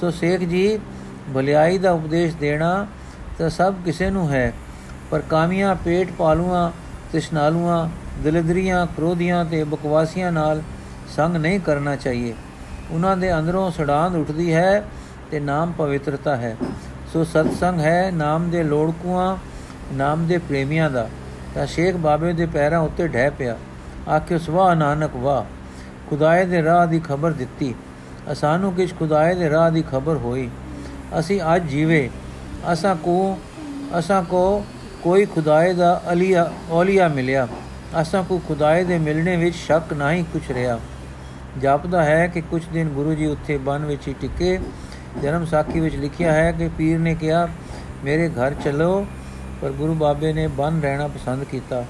ਸੋ ਸੇਖ ਜੀ, ਭਲਾਈ ਦਾ ਉਪਦੇਸ਼ ਦੇਣਾ ਤਾਂ ਸਭ ਕਿਸੇ ਨੂੰ ਹੈ। ਪਰ ਕਾਮੀਆਂ, ਪੇਟ ਪਾਲੂਆਂ ਤਿਸ਼ਨਾਲੂਆਂ ਦਿਲਦਰੀਆਂ, ਕ੍ਰੋਧੀਆਂ ਤੇ ਬਕਵਾਸੀਆਂ ਨਾਲ ਸੰਗ ਨਹੀਂ ਕਰਨਾ ਚਾਹੀਏ। ਉਹਨਾਂ ਦੇ ਅੰਦਰੋਂ ਸੜਾਂਦ ਉੱਠਦੀ ਹੈ ਤੇ ਨਾਮ ਪਵਿੱਤਰਤਾ ਹੈ। ਸੋ ਸਤਸੰਗ ਹੈ ਨਾਮ ਦੇ ਲੋੜਕੂਆਂ, ਨਾਮ ਦੇ ਪ੍ਰੇਮੀਆਂ ਦਾ। ਤਾਂ ਸ਼ੇਖ ਬਾਬੇ ਦੇ ਪੈਰਾਂ ਉੱਤੇ ਢਹਿ ਪਿਆ। ਆਖਿਓ ਸਵਾ ਨਾਨਕ ਵਾ ਖੁਦਾਏ ਦੇ ਰਾਹ ਦੀ ਖਬਰ ਦਿੱਤੀ। ਅਸਾਨੂੰ ਕਿਛ ਖੁਦਾਏ ਦੇ ਰਾਹ ਦੀ ਖਬਰ ਹੋਈ। ਅਸੀਂ ਅੱਜ ਜੀਵੇ। ਅਸਾਂ ਕੋ ਅਸਾਂ ਕੋ ਕੋਈ ਖੁਦਾਏ ਦਾ ਅਲੀਆ, ਔਲੀਆ ਮਿਲਿਆ। ਅਸਾਂ ਕੋ ਖੁਦਾਏ ਦੇ ਮਿਲਣੇ ਵਿੱਚ ਸ਼ੱਕ ਨਹੀਂ ਕੁਛ ਰਿਹਾ। ਜਾਪਦਾ ਹੈ ਕਿ ਕੁਝ ਦਿਨ ਗੁਰੂ ਜੀ ਉੱਥੇ ਬਨ ਵਿੱਚ ਹੀ ਟਿਕੇ। ਜਨਮ ਸਾਖੀ ਵਿੱਚ ਲਿਖਿਆ ਹੈ ਕਿ ਪੀਰ ਨੇ ਕਿਹਾ, ਮੇਰੇ ਘਰ ਚਲੋ। ਪਰ ਗੁਰੂ ਬਾਬੇ ਨੇ ਬਨ ਰਹਿਣਾ ਪਸੰਦ ਕੀਤਾ।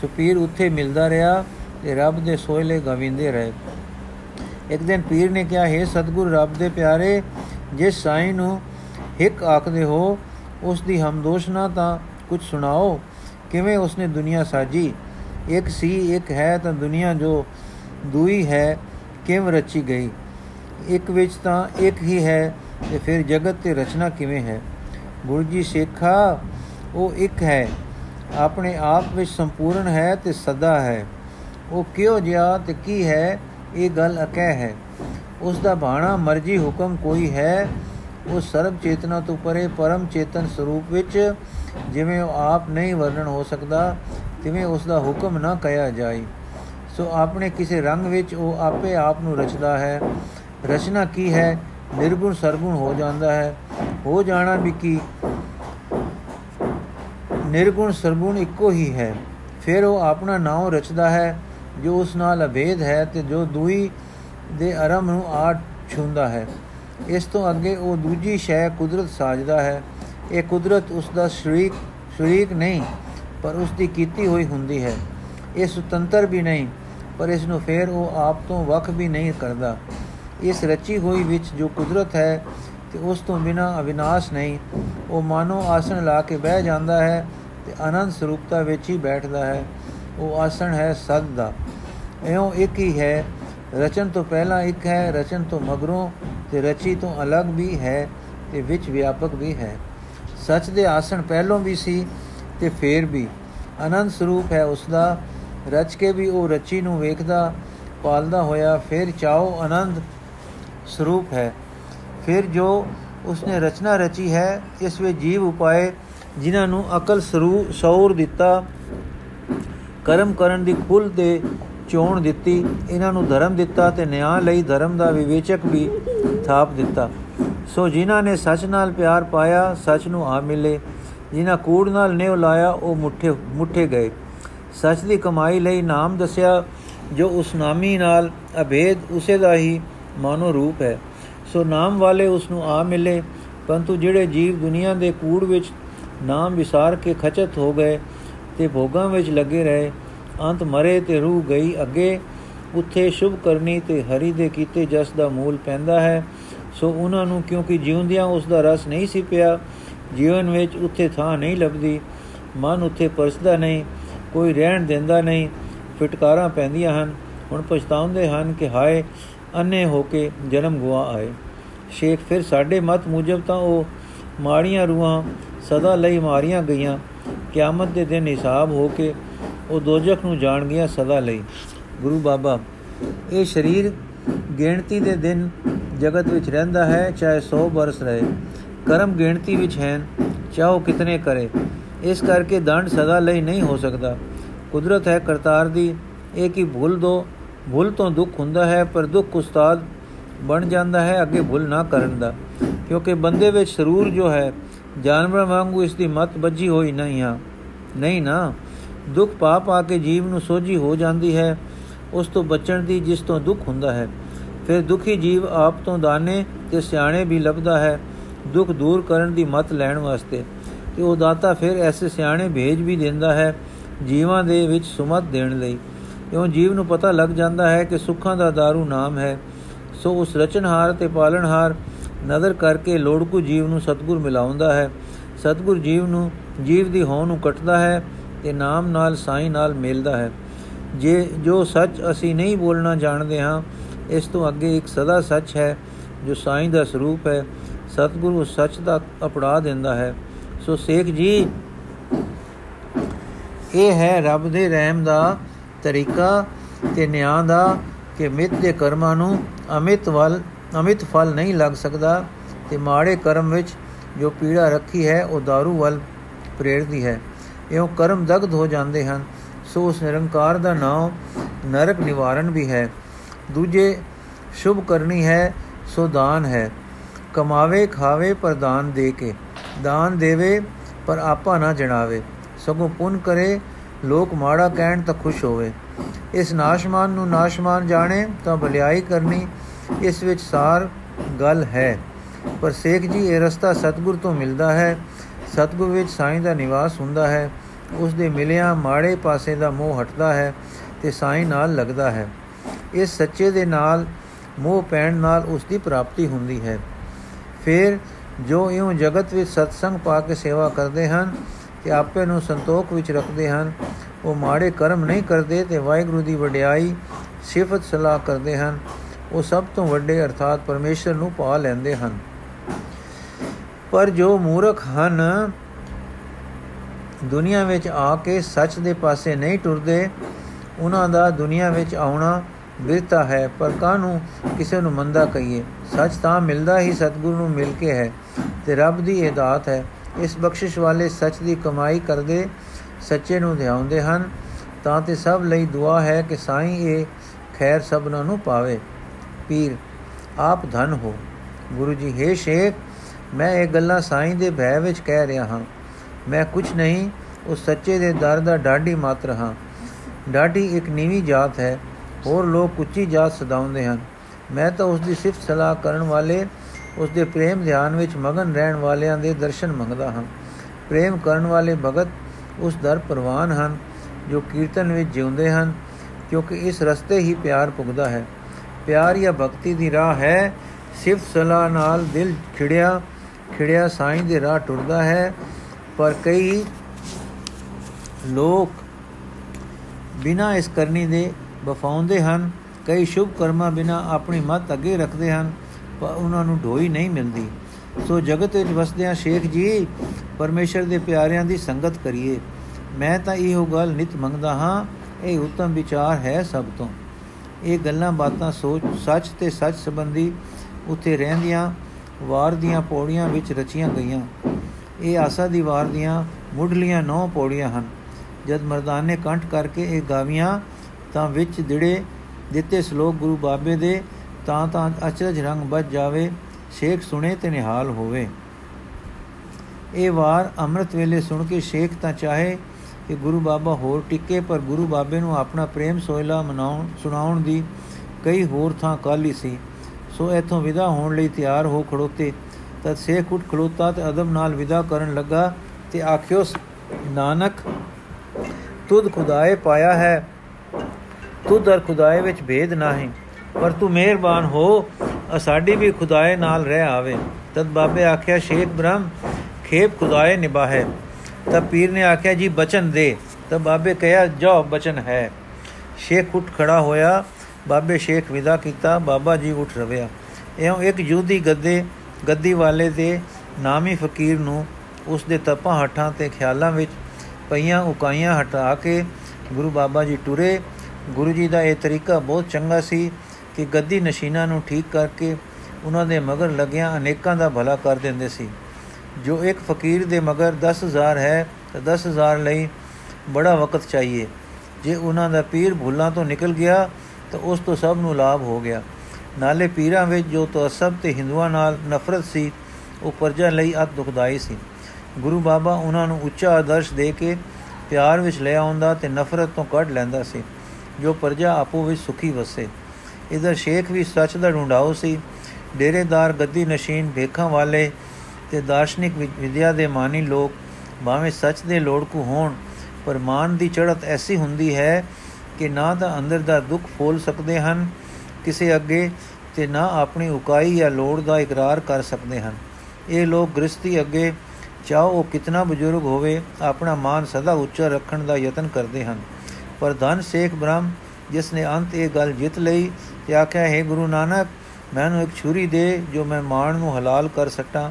ਸੋ ਪੀਰ ਉੱਥੇ ਮਿਲਦਾ ਰਿਹਾ ਤੇ ਰੱਬ ਦੇ ਸੋਇਲੇ ਗਵਿੰਦੇ ਰਹੇ। ਇੱਕ ਦਿਨ ਪੀਰ ਨੇ ਕਿਹਾ, ਹੈ ਸਤਗੁਰ, ਰੱਬ ਦੇ ਪਿਆਰੇ, ਜਿਸ ਸਾਈ ਨੂੰ ਇੱਕ ਆਖਦੇ ਹੋ ਉਸ ਦੀ ਹਮਦੋਸ਼ਨਾ ਤਾਂ ਕੁਝ ਸੁਣਾਓ, ਕਿਵੇਂ ਉਸਨੇ ਦੁਨੀਆ ਸਾਜੀ? ਇੱਕ ਸੀ, ਇੱਕ ਹੈ ਤਾਂ ਦੁਨੀਆ ਜੋ ਦੂਈ ਹੈ, ਕਿਵੇਂ ਰਚੀ ਗਈ? ਇੱਕ ਵਿੱਚ ਤਾਂ ਇੱਕ ਹੀ ਹੈ ਤੇ ਫਿਰ ਜਗਤ ਤੇ ਰਚਨਾ ਕਿਵੇਂ ਹੈ? ਗੁਰੂ ਜੀ ਸੇਖਾ, ਉਹ ਇੱਕ ਹੈ, ਆਪਣੇ ਆਪ ਵਿੱਚ ਸੰਪੂਰਨ ਹੈ ਤੇ ਸਦਾ ਹੈ। ਉਹ ਕਿਉਂ ਜਿਆ ਤੇ ਕੀ ਹੈ, ਇਹ ਗੱਲ ਅਕਹਿ ਹੈ। ਉਸ ਦਾ ਬਾਣਾ ਮਰਜ਼ੀ ਹੁਕਮ ਕੋਈ ਹੈ ਉਹ ਸਰਬ ਚੇਤਨਾ ਤੋਂ ਪਰੇ ਪਰਮ ਚੇਤਨ ਸਰੂਪ ਵਿੱਚ ਜਿਵੇਂ ਉਹ ਆਪ ਨਹੀਂ ਵਰਣਨ ਹੋ ਸਕਦਾ, ਤਿਵੇਂ ਉਸ ਦਾ ਹੁਕਮ ਨਾ ਕਹਿਆ ਜਾਏ। ਸੋ ਆਪਣੇ ਕਿਸੇ ਰੰਗ ਵਿੱਚ ਉਹ ਆਪੇ ਆਪ ਨੂੰ ਰਚਦਾ ਹੈ। ਰਚਨਾ ਕੀ ਹੈ? ਨਿਰਗੁਣ ਸਰਗੁਣ ਹੋ ਜਾਂਦਾ ਹੈ। ਹੋ ਜਾਣਾ ਵੀ ਕੀ? ਨਿਰਗੁਣ ਸਰਗੁਣ ਇੱਕੋ ਹੀ ਹੈ। ਫਿਰ ਉਹ ਆਪਣਾ ਨਾਮ ਰਚਦਾ ਹੈ, ਜੋ ਉਸ ਨਾਲ ਅਭੇਦ ਹੈ ਤੇ ਜੋ ਦੂਈ ਦੇ ਆਰੰਭ ਨੂੰ ਆ ਛੁੰਦਾ ਹੈ। ਇਸ ਤੋਂ ਅੱਗੇ ਉਹ ਦੂਜੀ ਸ਼ੈ ਕੁਦਰਤ ਸਾਜਦਾ ਹੈ। ਇਹ ਕੁਦਰਤ ਉਸ ਦਾ ਸ਼ਰੀਕ ਸ਼ਰੀਕ ਨਹੀਂ, ਪਰ ਉਸ ਦੀ ਕੀਤੀ ਹੋਈ ਹੁੰਦੀ ਹੈ। ਇਹ ਸੁਤੰਤਰ ਵੀ ਨਹੀਂ, ਪਰ ਇਸ ਨੂੰ ਫੇਰ ਉਹ ਆਪ ਤੋਂ ਵੱਖ ਵੀ ਨਹੀਂ ਕਰਦਾ। ਇਸ ਰਚੀ ਹੋਈ ਵਿੱਚ ਜੋ ਕੁਦਰਤ ਹੈ ਤੇ ਉਸ ਤੋਂ ਬਿਨਾ ਅਵਿਨਾਸ਼ ਨਹੀਂ, ਉਹ ਮਾਨੋ ਆਸਣ ਲਾ ਕੇ ਬਹਿ ਜਾਂਦਾ ਹੈ ਤੇ ਅਨੰਦ ਸਰੂਪਤਾ ਵਿੱਚ ਹੀ ਬੈਠਦਾ ਹੈ। ਉਹ ਆਸਣ ਹੈ ਸਦ ਦਾ। ਐਉਂ ਇੱਕ ਹੀ ਹੈ, ਰਚਨ ਤੋਂ ਪਹਿਲਾਂ ਇੱਕ ਹੈ, ਰਚਨ ਤੋਂ ਮਗਰੋਂ ਤੇ ਰਚੀ ਤੋਂ ਅਲੱਗ ਵੀ ਹੈ ਤੇ ਵਿੱਚ ਵਿਆਪਕ ਵੀ ਹੈ। ਸੱਚ ਦੇ ਆਸਣ ਪਹਿਲੋਂ ਵੀ ਸੀ ਤੇ ਫੇਰ ਵੀ। ਅਨੰਦ ਸਰੂਪ ਹੈ ਉਸ ਦਾ ਰਚ ਕੇ ਵੀ ਉਹ ਰਚੀ ਨੂੰ ਵੇਖਦਾ, ਪਾਲਦਾ ਹੋਇਆ, ਫਿਰ ਚਾਓ ਆਨੰਦ ਸਰੂਪ ਹੈ। ਫਿਰ ਜੋ ਉਸਨੇ ਰਚਨਾ ਰਚੀ ਹੈ, ਇਸ ਵਿੱਚ ਜੀਵ ਉਪਾਏ, ਜਿਨ੍ਹਾਂ ਨੂੰ ਅਕਲ ਸਰੂ, ਸ਼ੌਰ ਦਿੱਤਾ, ਕਰਮ ਕਰਨ ਦੀ ਖੁੱਲ ਦੇ ਚੋਣ ਦਿੱਤੀ ਇਹਨਾਂ ਨੂੰ ਧਰਮ ਦਿੱਤਾ ਤੇ ਨਿਆਂ ਲਈ ਧਰਮ ਦਾ ਵਿਵੇਚਕ ਵੀ ਥਾਪ ਦਿੱਤਾ। ਸੋ ਜਿਨ੍ਹਾਂ ਨੇ ਸੱਚ ਨਾਲ ਪਿਆਰ ਪਾਇਆ, ਸੱਚ ਨੂੰ ਆ ਮਿਲੇ। ਜਿਨ੍ਹਾਂ ਕੂੜ ਨਾਲ ਨਿਉ ਲਾਇਆ, ਉਹ ਮੁੱਠੇ ਮੁੱਠੇ ਗਏ। ਸੱਚ ਦੀ ਕਮਾਈ ਲਈ ਨਾਮ ਦੱਸਿਆ, ਜੋ ਉਸ ਨਾਮੀ ਨਾਲ ਅਭੇਦ, ਉਸੇ ਦਾ ਹੀ ਮਾਨੋ ਰੂਪ ਹੈ। ਸੋ ਨਾਮ ਵਾਲੇ ਉਸ ਨੂੰ ਆ ਮਿਲੇ, ਪਰੰਤੂ ਜਿਹੜੇ ਜੀਵ ਦੁਨੀਆ ਦੇ ਕੂੜ ਵਿੱਚ ਨਾਮ ਵਿਸਾਰ ਕੇ ਖਚਤ ਹੋ ਗਏ ਤੇ ਭੋਗਾਂ ਵਿੱਚ ਲੱਗੇ ਰਹੇ, ਅੰਤ ਮਰੇ ਤੇ ਰੂਹ ਗਈ ਅੱਗੇ। ਉੱਥੇ ਸ਼ੁਭ ਕਰਨੀ ਤੇ ਹਰੀ ਦੇ ਕੀਤੇ ਜਸ ਦਾ ਮੂਲ ਪੈਂਦਾ ਹੈ। ਸੋ ਉਹਨਾਂ ਨੂੰ ਕਿਉਂਕਿ ਜਿਉਂਦਿਆਂ ਉਸ ਦਾ ਰਸ ਨਹੀਂ ਸੀ ਪਿਆ, ਜੀਵਨ ਵਿੱਚ ਉੱਥੇ ਥਾਂ ਨਹੀਂ ਲੱਭਦੀ, ਮਨ ਉੱਥੇ ਪਰਸਦਾ ਨਹੀਂ, ਕੋਈ ਰਹਿਣ ਦਿੰਦਾ ਨਹੀਂ, ਫਟਕਾਰਾਂ ਪੈਂਦੀਆਂ ਹਨ। ਹੁਣ ਪਛਤਾਉਂਦੇ ਹਨ ਕਿ ਹਾਏ ਅੰਨੇ ਹੋ ਕੇ ਜਨਮ ਗਵਾ ਆਏ। ਸ਼ੇਖ ਫਿਰ ਸਾਡੇ ਮਤ ਮੁਜਬ ਤਾਂ ਉਹ ਮਾੜੀਆਂ ਰੂਹਾਂ ਸਦਾ ਲਈ ਮਾਰੀਆਂ ਗਈਆਂ। ਕਿਆਮਤ ਦੇ ਦਿਨ ਹਿਸਾਬ ਹੋ ਕੇ ਉਹ ਦੋਜਖ ਨੂੰ ਜਾਣ ਗਿਆ ਸਦਾ ਲਈ। ਗੁਰੂ ਬਾਬਾ। ਇਹ ਸਰੀਰ ਗਿਣਤੀ ਦੇ ਦਿਨ ਜਗਤ ਵਿੱਚ ਰਹਿੰਦਾ ਹੈ, ਚਾਹੇ 100 ਬਰਸ ਰਹੇ। ਕਰਮ ਗਿਣਤੀ ਵਿੱਚ ਹੈ ਚਾਹੋ ਕਿਤਨੇ ਕਰੇ। ਇਸ ਕਰਕੇ ਦੰਡ ਸਦਾ ਲਈ ਨਹੀਂ ਹੋ ਸਕਦਾ। ਕੁਦਰਤ ਹੈ ਕਰਤਾਰ ਦੀ, ਇਹ ਕੀ ਭੁੱਲ ਦੋ। ਭੁੱਲ ਤੋਂ ਦੁੱਖ ਹੁੰਦਾ ਹੈ, ਪਰ ਦੁੱਖ ਉਸਤਾਦ ਬਣ ਜਾਂਦਾ ਹੈ, ਅੱਗੇ ਭੁੱਲ ਨਾ ਕਰਨ ਦਾ। ਕਿਉਂਕਿ ਬੰਦੇ ਵਿੱਚ ਸਰੂਰ ਜੋ ਹੈ, ਜਾਨਵਰ ਵਾਂਗੂ ਇਸ ਦੀ ਮਤ ਬੱਜੀ ਹੋਈ ਨਹੀਂ ਆ। ਨਹੀਂ ਨਾ, ਦੁੱਖ ਪਾ ਪਾ ਕੇ ਜੀਵ ਨੂੰ ਸੋਝੀ ਹੋ ਜਾਂਦੀ ਹੈ। ਉਸ ਤੋਂ ਬਚਣ ਦੀ ਜਿਸ ਤੋਂ ਦੁੱਖ ਹੁੰਦਾ ਹੈ। ਫਿਰ ਦੁਖੀ ਜੀਵ ਆਪ ਤੋਂ ਦਾਨੇ ਤੇ ਸਿਆਣੇ ਵੀ ਲੱਭਦਾ ਹੈ। ਦੁੱਖ ਦੂਰ ਕਰਨ ਦੀ ਮਤ ਲੈਣ ਵਾਸਤੇ। ਤੇ ਉਹ ਦਾਤਾ ਫਿਰ ਐਸੇ ਸਿਆਣੇ ਭੇਜ ਵੀ ਦਿੰਦਾ ਹੈ ਜੀਵਾਂ ਦੇ ਵਿੱਚ ਸੁਮਤ ਦੇਣ ਲਈ। ਕਿਉਂ ਜੀਵ ਨੂੰ ਪਤਾ ਲੱਗ ਜਾਂਦਾ ਹੈ ਕਿ ਸੁੱਖਾਂ ਦਾ दारू ਨਾਮ ਹੈ। ਸੋ ਉਸ ਰਚਨਹਾਰ ਤੇ ਪਾਲਣਹਾਰ ਨਜ਼ਰ ਕਰਕੇ ਲੋੜਕੂ ਜੀਵ ਨੂੰ ਸਤਗੁਰ ਮਿਲਾਉਂਦਾ ਹੈ। ਸਤਗੁਰ ਜੀਵ ਨੂੰ, ਜੀਵ ਦੀ ਹੋਂ ਨੂੰ ਕੱਟਦਾ ਹੈ ਤੇ ਨਾਮ ਨਾਲ, ਸਾਈ ਨਾਲ ਮਿਲਦਾ ਹੈ। ਜੇ ਜੋ ਸੱਚ ਅਸੀਂ ਨਹੀਂ ਬੋਲਣਾ ਜਾਣਦੇ ਹਾਂ, ਇਸ ਤੋਂ ਅੱਗੇ ਇੱਕ ਸਦਾ ਸੱਚ ਹੈ, ਜੋ ਸਾਈ ਦਾ ਸਰੂਪ ਹੈ, ਸਤਗੁਰੂ ਸੱਚ ਦਾ ਅਪੜਾ ਦਿੰਦਾ ਹੈ। ਸੋ ਸੇਖ ਜੀ, ਇਹ ਹੈ ਰੱਬ ਦੇ ਰਹਿਮ ਦਾ ਤਰੀਕਾ ਤੇ ਨਿਆਂ ਦਾ, ਕਿ ਮਿੱਤ ਦੇ ਕਰਮਾਂ ਨੂੰ ਅਮਿਤ ਵੱਲ, ਅਮਿਤ ਫਲ ਨਹੀਂ ਲੱਗ ਸਕਦਾ ਤੇ ਮਾੜੇ ਕਰਮ ਵਿੱਚ ਜੋ ਪੀੜਾ ਰੱਖੀ ਹੈ, ਉਹ दारू ਵੱਲ ਪ੍ਰੇਰਦੀ ਹੈ। ਇਉਂ ਕਰਮ ਦਗਧ ਹੋ ਜਾਂਦੇ ਹਨ। ਸੋ ਉਸ ਨਿਰੰਕਾਰ ਦਾ ਨਾਮ ਨਰਕ ਨਿਵਾਰਨ ਵੀ ਹੈ। ਦੂਜੇ, ਸ਼ੁਭ ਕਰਨੀ ਹੈ, ਸੋ ਦਾਨ ਹੈ। ਕਮਾਵੇ, ਖਾਵੇ, ਪਰ ਦਾਨ ਦੇ ਕੇ। ਦਾਨ ਦੇਵੇ, ਪਰ ਆਪਾ ਨਾ ਜਣਾਵੇ। ਸਗੋਂ ਪੁੰਨ ਕਰੇ, ਲੋਕ ਮਾੜਾ ਕਹਿਣ ਤਾਂ ਖੁਸ਼ ਹੋਵੇ। ਇਸ ਨਾਸ਼ਮਾਨ ਨੂੰ ਨਾਸ਼ਮਾਨ ਜਾਣੇ, ਤਾਂ ਭਲਾਈ ਕਰਨੀ ਇਸ ਵਿੱਚ ਸਾਰ ਗੱਲ ਹੈ। ਪਰ ਸੇਖ ਜੀ, ਇਹ ਰਸਤਾ ਸਤਗੁਰ ਤੋਂ ਮਿਲਦਾ ਹੈ। ਸਤਗੁਰ ਵਿੱਚ ਸਾਈਂ ਦਾ ਨਿਵਾਸ ਹੁੰਦਾ ਹੈ। ਉਸ ਦੇ ਮਿਲਿਆ ਮਾੜੇ ਪਾਸੇ ਦਾ ਮੋਹ ਹਟਦਾ ਹੈ ਤੇ ਸਾਈਂ ਨਾਲ ਲੱਗਦਾ ਹੈ। ਇਸ ਸੱਚੇ ਦੇ ਨਾਲ, ਮੋਹ ਪੈਣ ਨਾਲ ਉਸ ਦੀ ਪ੍ਰਾਪਤੀ ਹੁੰਦੀ ਹੈ। ਫਿਰ ਜੋ ਇਉਂ ਜਗਤ ਵਿੱਚ ਸਤਸੰਗ ਪਾ ਕੇ ਸੇਵਾ ਕਰਦੇ ਹਨ ਤੇ ਆਪੇ ਨੂੰ ਸੰਤੋਖ ਵਿੱਚ ਰੱਖਦੇ ਹਨ, ਉਹ ਮਾੜੇ ਕਰਮ ਨਹੀਂ ਕਰਦੇ ਤੇ ਵਾਹਿਗੁਰੂ ਦੀ ਵਡਿਆਈ, ਸਿਫਤ ਸਲਾਹ ਕਰਦੇ ਹਨ। ਉਹ ਸਭ ਤੋਂ ਵੱਡੇ ਅਰਥਾਤ ਪਰਮੇਸ਼ਰ ਨੂੰ ਪਾ ਲੈਂਦੇ ਹਨ। ਪਰ ਜੋ ਮੂਰਖ ਹਨ ਦੁਨੀਆ ਵਿੱਚ ਆ ਕੇ ਸੱਚ ਦੇ ਪਾਸੇ ਨਹੀਂ ਟੁਰਦੇ, ਉਹਨਾਂ ਦਾ ਦੁਨੀਆ ਵਿੱਚ ਆਉਣਾ ਬਿਰਤਾ ਹੈ, ਪਰ ਕਾਹਨੂੰ ਕਿਸੇ ਨੂੰ ਮੰਦਾ ਕਹੀਏ? ਸੱਚ ਤਾਂ ਮਿਲਦਾ ਹੀ ਸਤਿਗੁਰੂ ਨੂੰ ਮਿਲ ਕੇ ਹੈ ਤੇ ਰੱਬ ਦੀ ਇਹ ਦਾਤ ਹੈ। ਇਸ ਬਖਸ਼ਿਸ਼ ਵਾਲੇ ਸੱਚ ਦੀ ਕਮਾਈ ਕਰਦੇ, ਸੱਚੇ ਨੂੰ ਧਿਆਉਂਦੇ ਹਨ, ਤਾਂ ਤੇ ਸਭ ਲਈ ਦੁਆ ਹੈ ਕਿ ਸਾਈਂ ਇਹ ਖੈਰ ਸਭਨਾਂ ਨੂੰ ਪਾਵੇ। ਪੀਰ, ਆਪ ਧਨ ਹੋ। ਗੁਰੂ ਜੀ, ਹੈ ਸ਼ੇਖ, ਮੈਂ ਇਹ ਗੱਲਾਂ ਸਾਈਂ ਦੇ ਭੈ ਵਿੱਚ ਕਹਿ ਰਿਹਾ ਹਾਂ। ਮੈਂ ਕੁਝ ਨਹੀਂ ਉਸ ਸੱਚੇ ਦੇ ਦਰ ਦਾ ਡਾਢੀ ਮਾਤਰ ਹਾਂ। ਡਾਢੀ ਇੱਕ ਨੀਵੀਂ ਜਾਤ ਹੈ, ਹੋਰ ਲੋਕ ਉੱਚੀ ਜਾਤ ਸਦਾਉਂਦੇ ਹਨ। ਮੈਂ ਤਾਂ ਉਸ ਦੀ ਸਿਫਤ ਸਲਾਹ ਕਰਨ ਵਾਲੇ ਉਸ ਦੇ ਪ੍ਰੇਮ ਧਿਆਨ ਵਿੱਚ ਮਗਨ ਰਹਿਣ ਵਾਲਿਆਂ ਦੇ ਦਰਸ਼ਨ ਮੰਗਦਾ ਹਾਂ। ਪ੍ਰੇਮ ਕਰਨ ਵਾਲੇ ਭਗਤ ਉਸ ਦਰ ਪ੍ਰਵਾਨ ਹਨ, ਜੋ ਕੀਰਤਨ ਵਿੱਚ ਜਿਉਂਦੇ ਹਨ, ਕਿਉਂਕਿ ਇਸ ਰਸਤੇ ਹੀ ਪਿਆਰ ਪੁਗਦਾ ਹੈ। ਪਿਆਰ ਜਾਂ ਭਗਤੀ ਦੀ ਰਾਹ ਹੈ, ਸਿਫਤ ਸਲਾਹ ਨਾਲ ਦਿਲ ਖਿੜਿਆ ਖਿੜਿਆ ਸਾਈਂ ਦੇ ਰਾਹ ਟੁਰਦਾ ਹੈ ਪਰ ਕਈ ਲੋਕ ਬਿਨਾ ਇਸ ਕਰਨੀ ਦੇ ਵਫਾਉਂਦੇ ਹਨ, ਕਈ ਸ਼ੁਭ ਕਰਮਾਂ ਬਿਨਾ ਆਪਣੀ ਮਤ ਅੱਗੇ ਰੱਖਦੇ ਹਨ, ਪਰ ਉਹਨਾਂ ਨੂੰ ਢੋਈ ਨਹੀਂ ਮਿਲਦੀ। ਸੋ ਜਗਤ ਵਿੱਚ ਵਸਦਿਆਂ ਸ਼ੇਖ ਜੀ, ਪਰਮੇਸ਼ਰ ਦੇ ਪਿਆਰਿਆਂ ਦੀ ਸੰਗਤ ਕਰੀਏ। ਮੈਂ ਤਾਂ ਇਹੋ ਗੱਲ ਨਿਤ ਮੰਗਦਾ ਹਾਂ, ਇਹ ਉੱਤਮ ਵਿਚਾਰ ਹੈ ਸਭ ਤੋਂ। ਇਹ ਗੱਲਾਂ ਬਾਤਾਂ ਸੋਚ, ਸੱਚ ਤੇ ਸੱਚ ਸੰਬੰਧੀ ਉੱਥੇ ਰਹਿੰਦੀਆਂ, ਵਾਰ ਦੀਆਂ ਪੌੜੀਆਂ ਵਿੱਚ ਰਚੀਆਂ ਗਈਆਂ। ਇਹ ਆਸਾ ਦੀ ਵਾਰ ਦੀਆਂ ਮੁੱਢਲੀਆਂ ਨੌ ਪੌੜੀਆਂ ਹਨ। ਜਦ ਮਰਦਾਨੇ ਕੰਠ ਕਰਕੇ ਇਹ ਗਾਵੀਆਂ, ਤਾਂ ਵਿੱਚ ਦਿੜੇ ਦਿੱਤੇ ਸ਼ਲੋਕ ਗੁਰੂ ਬਾਬੇ ਦੇ, ਤਾਂ ਤਾਂ ਅਚਰਜ ਰੰਗ ਵੱਜ ਜਾਵੇ, ਸ਼ੇਖ ਸੁਣੇ ਤੇ ਨਿਹਾਲ ਹੋਵੇ। ਇਹ ਵਾਰ ਅੰਮ੍ਰਿਤ ਵੇਲੇ ਸੁਣ ਕੇ ਸ਼ੇਖ ਤਾਂ ਚਾਹੇ ਕਿ ਗੁਰੂ ਬਾਬਾ ਹੋਰ ਟਿੱਕੇ, ਪਰ ਗੁਰੂ ਬਾਬੇ ਨੂੰ ਆਪਣਾ ਪ੍ਰੇਮ ਸੋਇਲਾ ਮਨਾਉਣ, ਸੁਣਾਉਣ ਦੀ ਕਈ ਹੋਰ ਥਾਂ ਕਾਲੀ ਸੀ। ਸੋ ਇਥੋਂ ਵਿਦਾ ਹੋਣ ਲਈ ਤਿਆਰ ਹੋ ਖੜੋਤੇ। ਤਦ ਸੇਖ ਉੱਠ ਖੜੋਤਾ ਤੇ ਅਦਬ ਨਾਲ ਵਿਦਾ ਕਰਨ ਲੱਗਾ ਤੇ ਆਖਿਓ, ਨਾਨਕ, ਤੁਧ ਖੁਦਾਏ ਪਾਇਆ ਹੈ, ਤੁਧ ਅਰ ਖੁਦਾਏ ਵਿੱਚ ਭੇਦ ਨਹੀਂ, ਪਰ ਤੂੰ ਮਿਹਰਬਾਨ ਹੋ ਸਾਡੀ ਵੀ ਖੁਦਾਏ ਨਾਲ ਰਹਿ ਆਵੇ। ਤਦ ਬਾਬੇ ਆਖਿਆ, ਸ਼ੇਖ ਬ੍ਰਹਮ, ਖੇਪ ਖੁਦਾਏ ਨਿਭਾਹੇ। ਤਬ ਪੀਰ ਨੇ ਆਖਿਆ, ਜੀ ਬਚਨ ਦੇ। ਤਬ ਬਾਬੇ ਕਹਿਆ ਜੋ ਬਚਨ ਹੈ। ਸ਼ੇਖ ਉੱਠ ਖੜਾ ਹੋਇਆ। ਬਾਬੇ ਸ਼ੇਖ ਵਿਦਾ ਕੀਤਾ। ਬਾਬਾ ਜੀ ਉੱਠ ਰਵਿਆ। ਇਉਂ ਇੱਕ ਜੂਦੀ ਗੱਦੇ ਗੱਦੀ ਵਾਲੇ ਦੇ ਨਾਮੀ ਫਕੀਰ ਨੂੰ ਉਸ ਦੇ ਤਪਾਂ ਹੱਠਾਂ ਤੇ ਖਿਆਲਾਂ ਵਿੱਚ ਪਈਆਂ ਉਕਾਈਆਂ ਹਟਾ ਕੇ ਗੁਰੂ ਬਾਬਾ ਜੀ ਟੁਰੇ। ਗੁਰੂ ਜੀ ਦਾ ਇਹ ਤਰੀਕਾ ਬਹੁਤ ਚੰਗਾ ਸੀ ਕਿ ਗੱਦੀ ਨਸ਼ੀਨਾ ਨੂੰ ਠੀਕ ਕਰਕੇ ਉਹਨਾਂ ਦੇ ਮਗਰ ਲੱਗਿਆਂ ਅਨੇਕਾਂ ਦਾ ਭਲਾ ਕਰ ਦਿੰਦੇ ਸੀ। ਜੋ ਇੱਕ ਫਕੀਰ ਦੇ ਮਗਰ 10000 ਹੈ, ਤਾਂ 10000 ਲਈ ਬੜਾ ਵਕਤ ਚਾਹੀਏ। ਜੇ ਉਹਨਾਂ ਦਾ ਪੀਰ ਭੁੱਲਾਂ ਤੋਂ ਨਿਕਲ ਗਿਆ, ਤਾਂ ਉਸ ਤੋਂ ਸਭ ਨੂੰ ਲਾਭ ਹੋ ਗਿਆ। ਨਾਲੇ ਪੀਰਾਂ ਵਿੱਚ ਜੋ ਤਅਸਬ ਤੇ ਹਿੰਦੂਆਂ ਨਾਲ ਨਫ਼ਰਤ ਸੀ, ਉਹ ਪਰਜਾ ਲਈ ਅਤ ਦੁਖਦਾਈ ਸੀ। ਗੁਰੂ ਬਾਬਾ ਉਹਨਾਂ ਨੂੰ ਉੱਚਾ ਆਦਰਸ਼ ਦੇ ਕੇ ਪਿਆਰ ਵਿੱਚ ਲੈ ਆਉਂਦਾ ਤੇ ਨਫ਼ਰਤ ਤੋਂ ਕੱਢ ਲੈਂਦਾ ਸੀ, ਜੋ ਪਰਜਾ ਆਪੋ ਵਿੱਚ ਸੁਖੀ ਵਸੇ। ਇਧਰ ਸ਼ੇਖ ਵੀ ਸੱਚ ਦਾ ਢੂੰਡਾਓ ਸੀ। ਡੇਰੇਦਾਰ, ਗੱਦੀ ਨਸ਼ੀਨ ਵੇਖਾਂ ਵਾਲੇ ਤੇ ਦਾਰਸ਼ਨਿਕ ਵਿਦਿਆ ਦੇ ਮਾਨੀ ਲੋਕ ਭਾਵੇਂ ਸੱਚ ਦੇ ਲੋੜਕੂ ਹੋਣ, ਪਰ ਮਾਨ ਦੀ ਚੜ੍ਹਤ ਐਸੀ ਹੁੰਦੀ ਹੈ ਕਿ ਨਾ ਤਾਂ ਅੰਦਰ ਦਾ ਦੁੱਖ ਫੋਲ ਸਕਦੇ ਹਨ ਕਿਸੇ ਅੱਗੇ ਤੇ ਨਾ ਆਪਣੀ ਉਕਾਈ ਜਾਂ ਲੋੜ ਦਾ ਇਕਰਾਰ ਕਰ ਸਕਦੇ ਹਨ। ਇਹ ਲੋਕ ਗ੍ਰਸਤੀ ਅੱਗੇ, ਚਾਹੋ ਉਹ ਕਿਤਨਾ ਬਜ਼ੁਰਗ ਹੋਵੇ, ਆਪਣਾ ਮਾਨ ਸਦਾ ਉੱਚਾ ਰੱਖਣ ਦਾ ਯਤਨ ਕਰਦੇ ਹਨ। ਪਰ ਧਨ ਸੇਖ ਬ੍ਰਹਮ, ਜਿਸ ਨੇ ਅੰਤ ਇਹ ਗੱਲ ਜਿੱਤ ਲਈ ਤੇ ਆਖਿਆ, ਹੈ ਗੁਰੂ ਨਾਨਕ, ਮੈਨੂੰ ਇੱਕ ਛੁਰੀ ਦੇ ਜੋ ਮੈਂ ਮਾਨ ਨੂੰ ਹਲਾਲ ਕਰ ਸਕਾਂ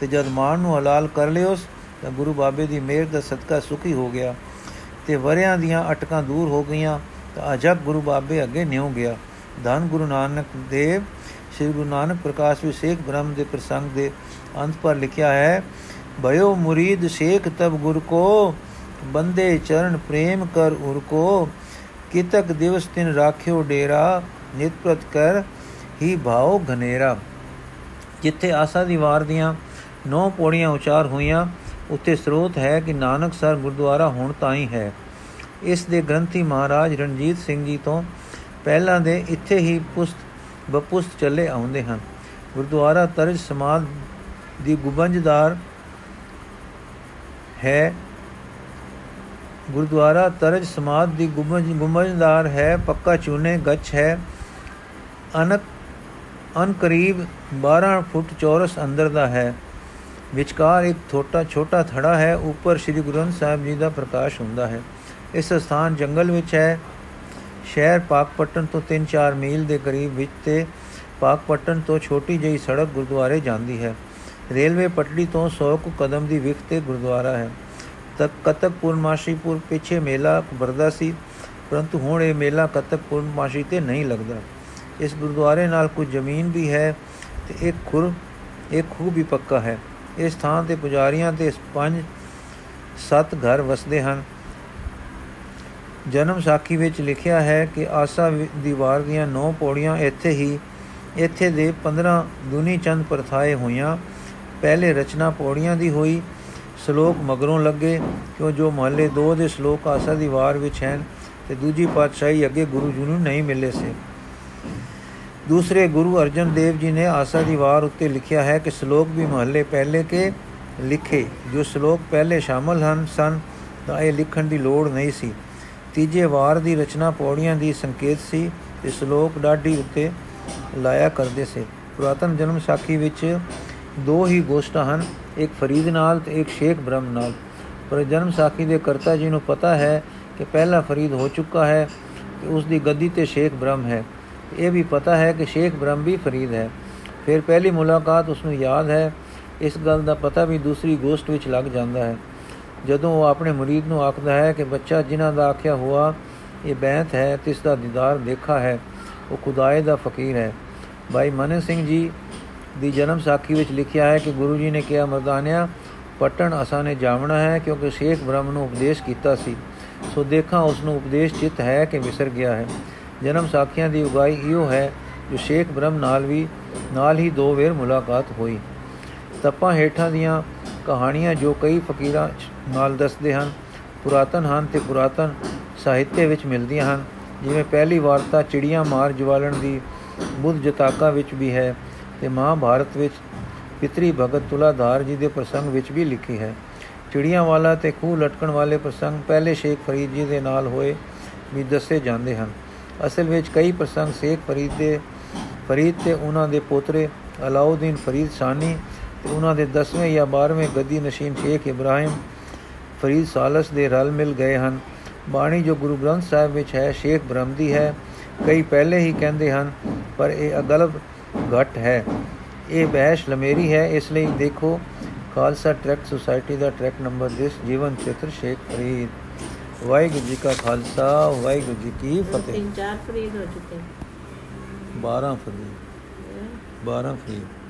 ਤੇ ਜਦ ਮਾਨ ਨੂੰ ਹਲਾਲ ਕਰ ਲਿਓਸ, ਤਾਂ ਗੁਰੂ ਬਾਬੇ ਦੀ ਮਿਹਰ ਦਾ ਸਦਕਾ ਸੁਖੀ ਹੋ ਗਿਆ ਤੇ ਵਰਿਆਂ ਦੀਆਂ ਅਟਕਾਂ ਦੂਰ ਹੋ ਗਈਆਂ, ਤਾਂ ਅਜਬ ਗੁਰੂ ਬਾਬੇ ਅੱਗੇ ਨਿਉ ਗਿਆ। ਧੰਨ ਗੁਰੂ ਨਾਨਕ ਦੇਵ, ਸ੍ਰੀ ਗੁਰੂ ਨਾਨਕ ਪ੍ਰਕਾਸ਼ ਵੀ ਸੇਖ ਬ੍ਰਹਮ ਦੇ ਪ੍ਰਸੰਗ ਦੇ ਅੰਤ ਪਰ ਲਿਖਿਆ ਹੈ, ਭਇਓ ਮੁਰੀਦ ਸ਼ੇਖ ਤਬ ਗੁਰ ਕੋ, ਬੰਦੇ ਚਰਨ ਪ੍ਰੇਮ ਕਰ ਉਰ ਕੋ, ਕਿਤਕ ਦਿਵਸ ਤਿਨ ਰਾਖਿਓ ਡੇਰਾ, ਨਿਤ ਪ੍ਰਤ ਕਰ ਹੀ ਭਾਉ ਘਨੇਰਾ। ਜਿੱਥੇ ਆਸਾ ਦੀ ਵਾਰ ਦੀਆਂ ਨੌ ਪੌੜੀਆਂ ਉਚਾਰ ਹੋਈਆਂ ਉੱਤੇ ਸਰੋਤ ਹੈ ਕਿ ਨਾਨਕਸਰ ਗੁਰਦੁਆਰਾ ਹੁਣ ਤਾਈ ਹੈ। ਇਸ ਦੇ ਗ੍ਰੰਥੀ ਮਹਾਰਾਜ ਰਣਜੀਤ ਸਿੰਘ ਜੀ ਤੋਂ ਪਹਿਲਾਂ ਦੇ ਇੱਥੇ ਹੀ ਪੁਸਤ ਬਪੁਸਤ ਚੱਲੇ ਆਉਂਦੇ ਹਨ। ਗੁਰਦੁਆਰਾ ਤਰਜ ਸਮਾਦ ਦੀ ਗੁਬੰਜਦਾਰ ਹੈ। ਗੁਰਦੁਆਰਾ ਤਰਜ ਸਮਾਦ ਦੀ ਗੁੰਬਜ, ਗੁੰਬਜਦਾਰ ਹੈ, ਪੱਕਾ ਚੂਨੇ, ਗੱਛ ਹੈ। ਅਨਕ ਅਨ ਕਰੀਬ 12 ਫੁੱਟ ਚੌਰਸ ਅੰਦਰ ਦਾ ਹੈ। ਵਿਚਕਾਰ ਇੱਕ ਛੋਟਾ ਛੋਟਾ ਥੜਾ ਹੈ। ਉੱਪਰ ਸ੍ਰੀ ਗੁਰੂ ਗ੍ਰੰਥ ਸਾਹਿਬ ਜੀ ਦਾ ਪ੍ਰਕਾਸ਼ ਹੁੰਦਾ ਹੈ। ਇਸ ਸਥਾਨ ਜੰਗਲ ਵਿੱਚ ਹੈ। ਸ਼ਹਿਰ ਪਾਕਪਟਨ ਤੋਂ 3-4 ਮੀਲ ਦੇ ਕਰੀਬ ਵਿੱਚ ਤੇ ਪਾਕਪਟਨ ਤੋਂ ਛੋਟੀ ਜਿਹੀ ਸੜਕ ਗੁਰਦੁਆਰੇ ਜਾਂਦੀ ਹੈ। ਰੇਲਵੇ ਪਟੜੀ ਤੋਂ 100 ਕੁ ਕਦਮ ਦੀ ਵਿਖ ਤੇ ਗੁਰਦੁਆਰਾ ਹੈ। ਤਕ ਕਤਕ ਪੂਰਨਮਾਸ਼ੀਪੁਰ ਪਿੱਛੇ ਮੇਲਾ ਵਰਦਾ ਸੀ, ਪਰੰਤੂ ਹੁਣ ਇਹ ਮੇਲਾ ਕਤਕ ਪੂਰਨਮਾਸ਼ੀ ਤੇ ਨਹੀਂ ਲੱਗਦਾ। ਇਸ ਗੁਰਦੁਆਰੇ ਨਾਲ ਕੁਝ ਜ਼ਮੀਨ ਵੀ ਹੈ ਤੇ ਇੱਕ ਖੁਰ, ਇੱਕ ਖੂਹ ਵੀ ਪੱਕਾ ਹੈ। ਇਸ ਥਾਂ ਤੇ ਪੁਜਾਰੀਆਂ ਤੇ ਪੰਜ ਸੱਤ ਘਰ ਵਸਦੇ ਹਨ। ਜਨਮ ਸਾਖੀ ਵਿੱਚ ਲਿਖਿਆ ਹੈ ਕਿ ਆਸਾ ਦੀਵਾਰ ਦੀਆਂ ਨੌ ਪੌੜੀਆਂ ਇੱਥੇ ਹੀ, ਇੱਥੇ ਦੇ 15 ਦੁਨੀ ਚੰਦ ਪ੍ਰਥਾਏ ਹੋਈਆਂ। ਪਹਿਲੇ ਰਚਨਾ ਪੌੜੀਆਂ ਦੀ ਹੋਈ। ਸ਼ਲੋਕ ਮਗਰੋਂ ਲੱਗੇ, ਕਿਉਂ ਜੋ ਮਹੱਲੇ 2 ਦੇ ਸ਼ਲੋਕ ਆਸਾ ਦੀ ਵਾਰ ਵਿੱਚ ਹਨ ਤੇ ਦੂਜੀ ਪਾਤਸ਼ਾਹੀ ਅੱਗੇ ਗੁਰੂ ਜੀ ਨੂੰ ਨਹੀਂ ਮਿਲੇ ਸੇ। ਦੂਸਰੇ ਗੁਰੂ ਅਰਜਨ ਦੇਵ ਜੀ ਨੇ ਆਸਾ ਦੀ ਵਾਰ ਉੱਤੇ ਲਿਖਿਆ ਹੈ ਕਿ ਸ਼ਲੋਕ ਵੀ ਮਹੱਲੇ ਪਹਿਲੇ ਕੇ ਲਿਖੇ। ਜੋ ਸ਼ਲੋਕ ਪਹਿਲੇ ਸ਼ਾਮਲ ਹਨ, ਸਨ, ਤਾਂ ਇਹ ਲਿਖਣ ਦੀ ਲੋੜ ਨਹੀਂ ਸੀ। ਤੀਜੇ ਵਾਰ ਦੀ ਰਚਨਾ ਪੌੜੀਆਂ ਦੀ ਸੰਕੇਤ ਸੀ ਤੇ ਸ਼ਲੋਕ ਡਾਢੀ ਉੱਤੇ ਲਾਇਆ ਕਰਦੇ ਸੇ। ਪੁਰਾਤਨ ਜਨਮ ਸਾਖੀ ਵਿੱਚ ਦੋ ਹੀ ਗੋਸ਼ਟਾਂ ਹਨ, ਇੱਕ ਫਰੀਦ ਨਾਲ ਤੇ ਇੱਕ ਸ਼ੇਖ ਬ੍ਰਹਮ ਨਾਲ। ਪਰ ਜਨਮ ਸਾਖੀ ਦੇ ਕਰਤਾ ਜੀ ਨੂੰ ਪਤਾ ਹੈ ਕਿ ਪਹਿਲਾ ਫਰੀਦ ਹੋ ਚੁੱਕਾ ਹੈ ਤੇ ਉਸ ਦੀ ਗੱਦੀ ਤੇ ਸ਼ੇਖ ਬ੍ਰਹਮ ਹੈ। ਇਹ ਵੀ ਪਤਾ ਹੈ ਕਿ ਸ਼ੇਖ ਬ੍ਰਹਮ ਵੀ ਫਰੀਦ ਹੈ। ਫਿਰ ਪਹਿਲੀ ਮੁਲਾਕਾਤ ਉਸ ਨੂੰ ਯਾਦ ਹੈ। ਇਸ ਗੱਲ ਦਾ ਪਤਾ ਵੀ ਦੂਸਰੀ ਗੋਸ਼ਟ ਵਿੱਚ ਲੱਗ ਜਾਂਦਾ ਹੈ। ਜਦੋਂ ਉਹ ਆਪਣੇ ਮੁਰੀਦ ਨੂੰ ਆਖਦਾ ਹੈ ਕਿ ਬੱਚਾ ਜਿਨ੍ਹਾਂ ਦਾ ਆਖਿਆ ਹੋਆ ਇਹ ਬੈਂਤ ਹੈ ਤਿਸ ਦਾ ਦੀਦਾਰ ਦੇਖਾ ਹੈ, ਉਹ ਖੁਦਾਏ ਦਾ ਫਕੀਰ ਹੈ। ਭਾਈ ਮਨ ਸਿੰਘ ਜੀ ਦੀ ਜਨਮ ਸਾਖੀ ਵਿੱਚ ਲਿਖਿਆ ਹੈ ਕਿ ਗੁਰੂ ਜੀ ਨੇ ਕਿਹਾ, ਮਰਦਾਨਿਆ, ਪਟਣ ਅਸਾਂ ਨੇ ਜਾਵਣਾ ਹੈ ਕਿਉਂਕਿ ਸ਼ੇਖ ਬ੍ਰਹਮ ਨੂੰ ਉਪਦੇਸ਼ ਕੀਤਾ ਸੀ। ਸੋ ਦੇਖਾਂ ਉਸ ਨੂੰ ਉਪਦੇਸ਼ ਚਿਤ ਹੈ ਕਿ ਵਿਸਰ ਗਿਆ ਹੈ। ਜਨਮ ਸਾਖੀਆਂ ਦੀ ਉਗਾਈ ਇਹੋ ਹੈ ਜੋ ਸ਼ੇਖ ਬ੍ਰਹਮ ਨਾਲ ਵੀ, ਨਾਲ ਹੀ ਦੋ ਵੇਰ ਮੁਲਾਕਾਤ ਹੋਈ। ਤਪਾਂ ਹੇਠਾਂ ਦੀਆਂ ਕਹਾਣੀਆਂ ਜੋ ਕਈ ਫਕੀਰਾਂ ਨਾਲ ਦੱਸਦੇ ਹਨ, ਪੁਰਾਤਨ ਹਨ ਤੇ ਪੁਰਾਤਨ ਸਾਹਿਤਯ ਵਿੱਚ ਮਿਲਦੀਆਂ ਹਨ। ਜਿਵੇਂ ਪਹਿਲੀ ਵਾਰਤਾ ਚਿੜੀਆਂ ਮਾਰ ਜਵਾਲਣ ਦੀ ਬੁੱਧ ਜਤਾਕਾ ਵਿੱਚ ਵੀ ਹੈ ਤੇ ਮਹਾਭਾਰਤ ਵਿੱਚ ਪਿਤਰੀ ਭਗਤ ਤੁਲਾਧਾਰ ਜੀ ਦੇ ਪ੍ਰਸੰਗ ਵਿੱਚ ਵੀ ਲਿਖੀ ਹੈ। ਚਿੜੀਆਂ ਵਾਲਾ ਤੇ ਖੂਹ ਲਟਕਣ ਵਾਲੇ ਪ੍ਰਸੰਗ ਪਹਿਲੇ ਸ਼ੇਖ ਫਰੀਦ ਜੀ ਦੇ ਨਾਲ ਹੋਏ ਵੀ ਦੱਸੇ ਜਾਂਦੇ ਹਨ। ਅਸਲ ਵਿੱਚ ਕਈ ਪ੍ਰਸੰਗ ਸ਼ੇਖ ਫਰੀਦ ਦੇ, ਫਰੀਦ ਤੇ ਉਹਨਾਂ ਦੇ ਪੋਤਰੇ ਅਲਾਉਦੀਨ ਫਰੀਦ ਸਾਨੀ ਤੇ ਉਹਨਾਂ ਦੇ 10ਵੇਂ ਜਾਂ 12ਵੇਂ ਗੱਦੀ ਨਸ਼ੀਨ ਸ਼ੇਖ ਇਬਰਾਹਿਮ ਫਰੀਦ ਸਾਲਸ ਦੇ ਰਲ ਮਿਲ ਗਏ ਹਨ। ਬਾਣੀ ਜੋ ਗੁਰੂ ਗ੍ਰੰਥ ਸਾਹਿਬ ਵਿੱਚ ਹੈ ਸ਼ੇਖ ਬ੍ਰਹਮਦੀ ਹੈ ਕਈ ਪਹਿਲੇ ਹੀ ਕਹਿੰਦੇ ਹਨ ਪਰ ਇਹ ਅਗਲਬ ਘਟ ਹੈ। ਇਹ ਬਹਿਸ਼ ਲਮੇਰੀ ਹੈ ਇਸ ਲਈ ਦੇਖੋ ਖਾਲਸਾ ਟਰੈਕ ਸੁਸਾਇਟੀ ਦਾ ਟਰੈਕ ਨੰਬਰ ਦਿਸ ਜੀਵਨ ਚਿੱਤਰ ਸ਼ੇਖ ਫਰੀਦ। ਵਾਹਿਗੁਰੂ ਜੀ ਕਾ ਖਾਲਸਾ ਵਾਹਿਗੁਰੂ ਜੀ ਕੀ ਫਤਿਹ। ਤਿੰਨ ਚਾਰ ਫਰੀਦ ਹੋ ਚੁੱਕੇ 12 ਫਰੀਦ। 12 ਫਰੀਦ।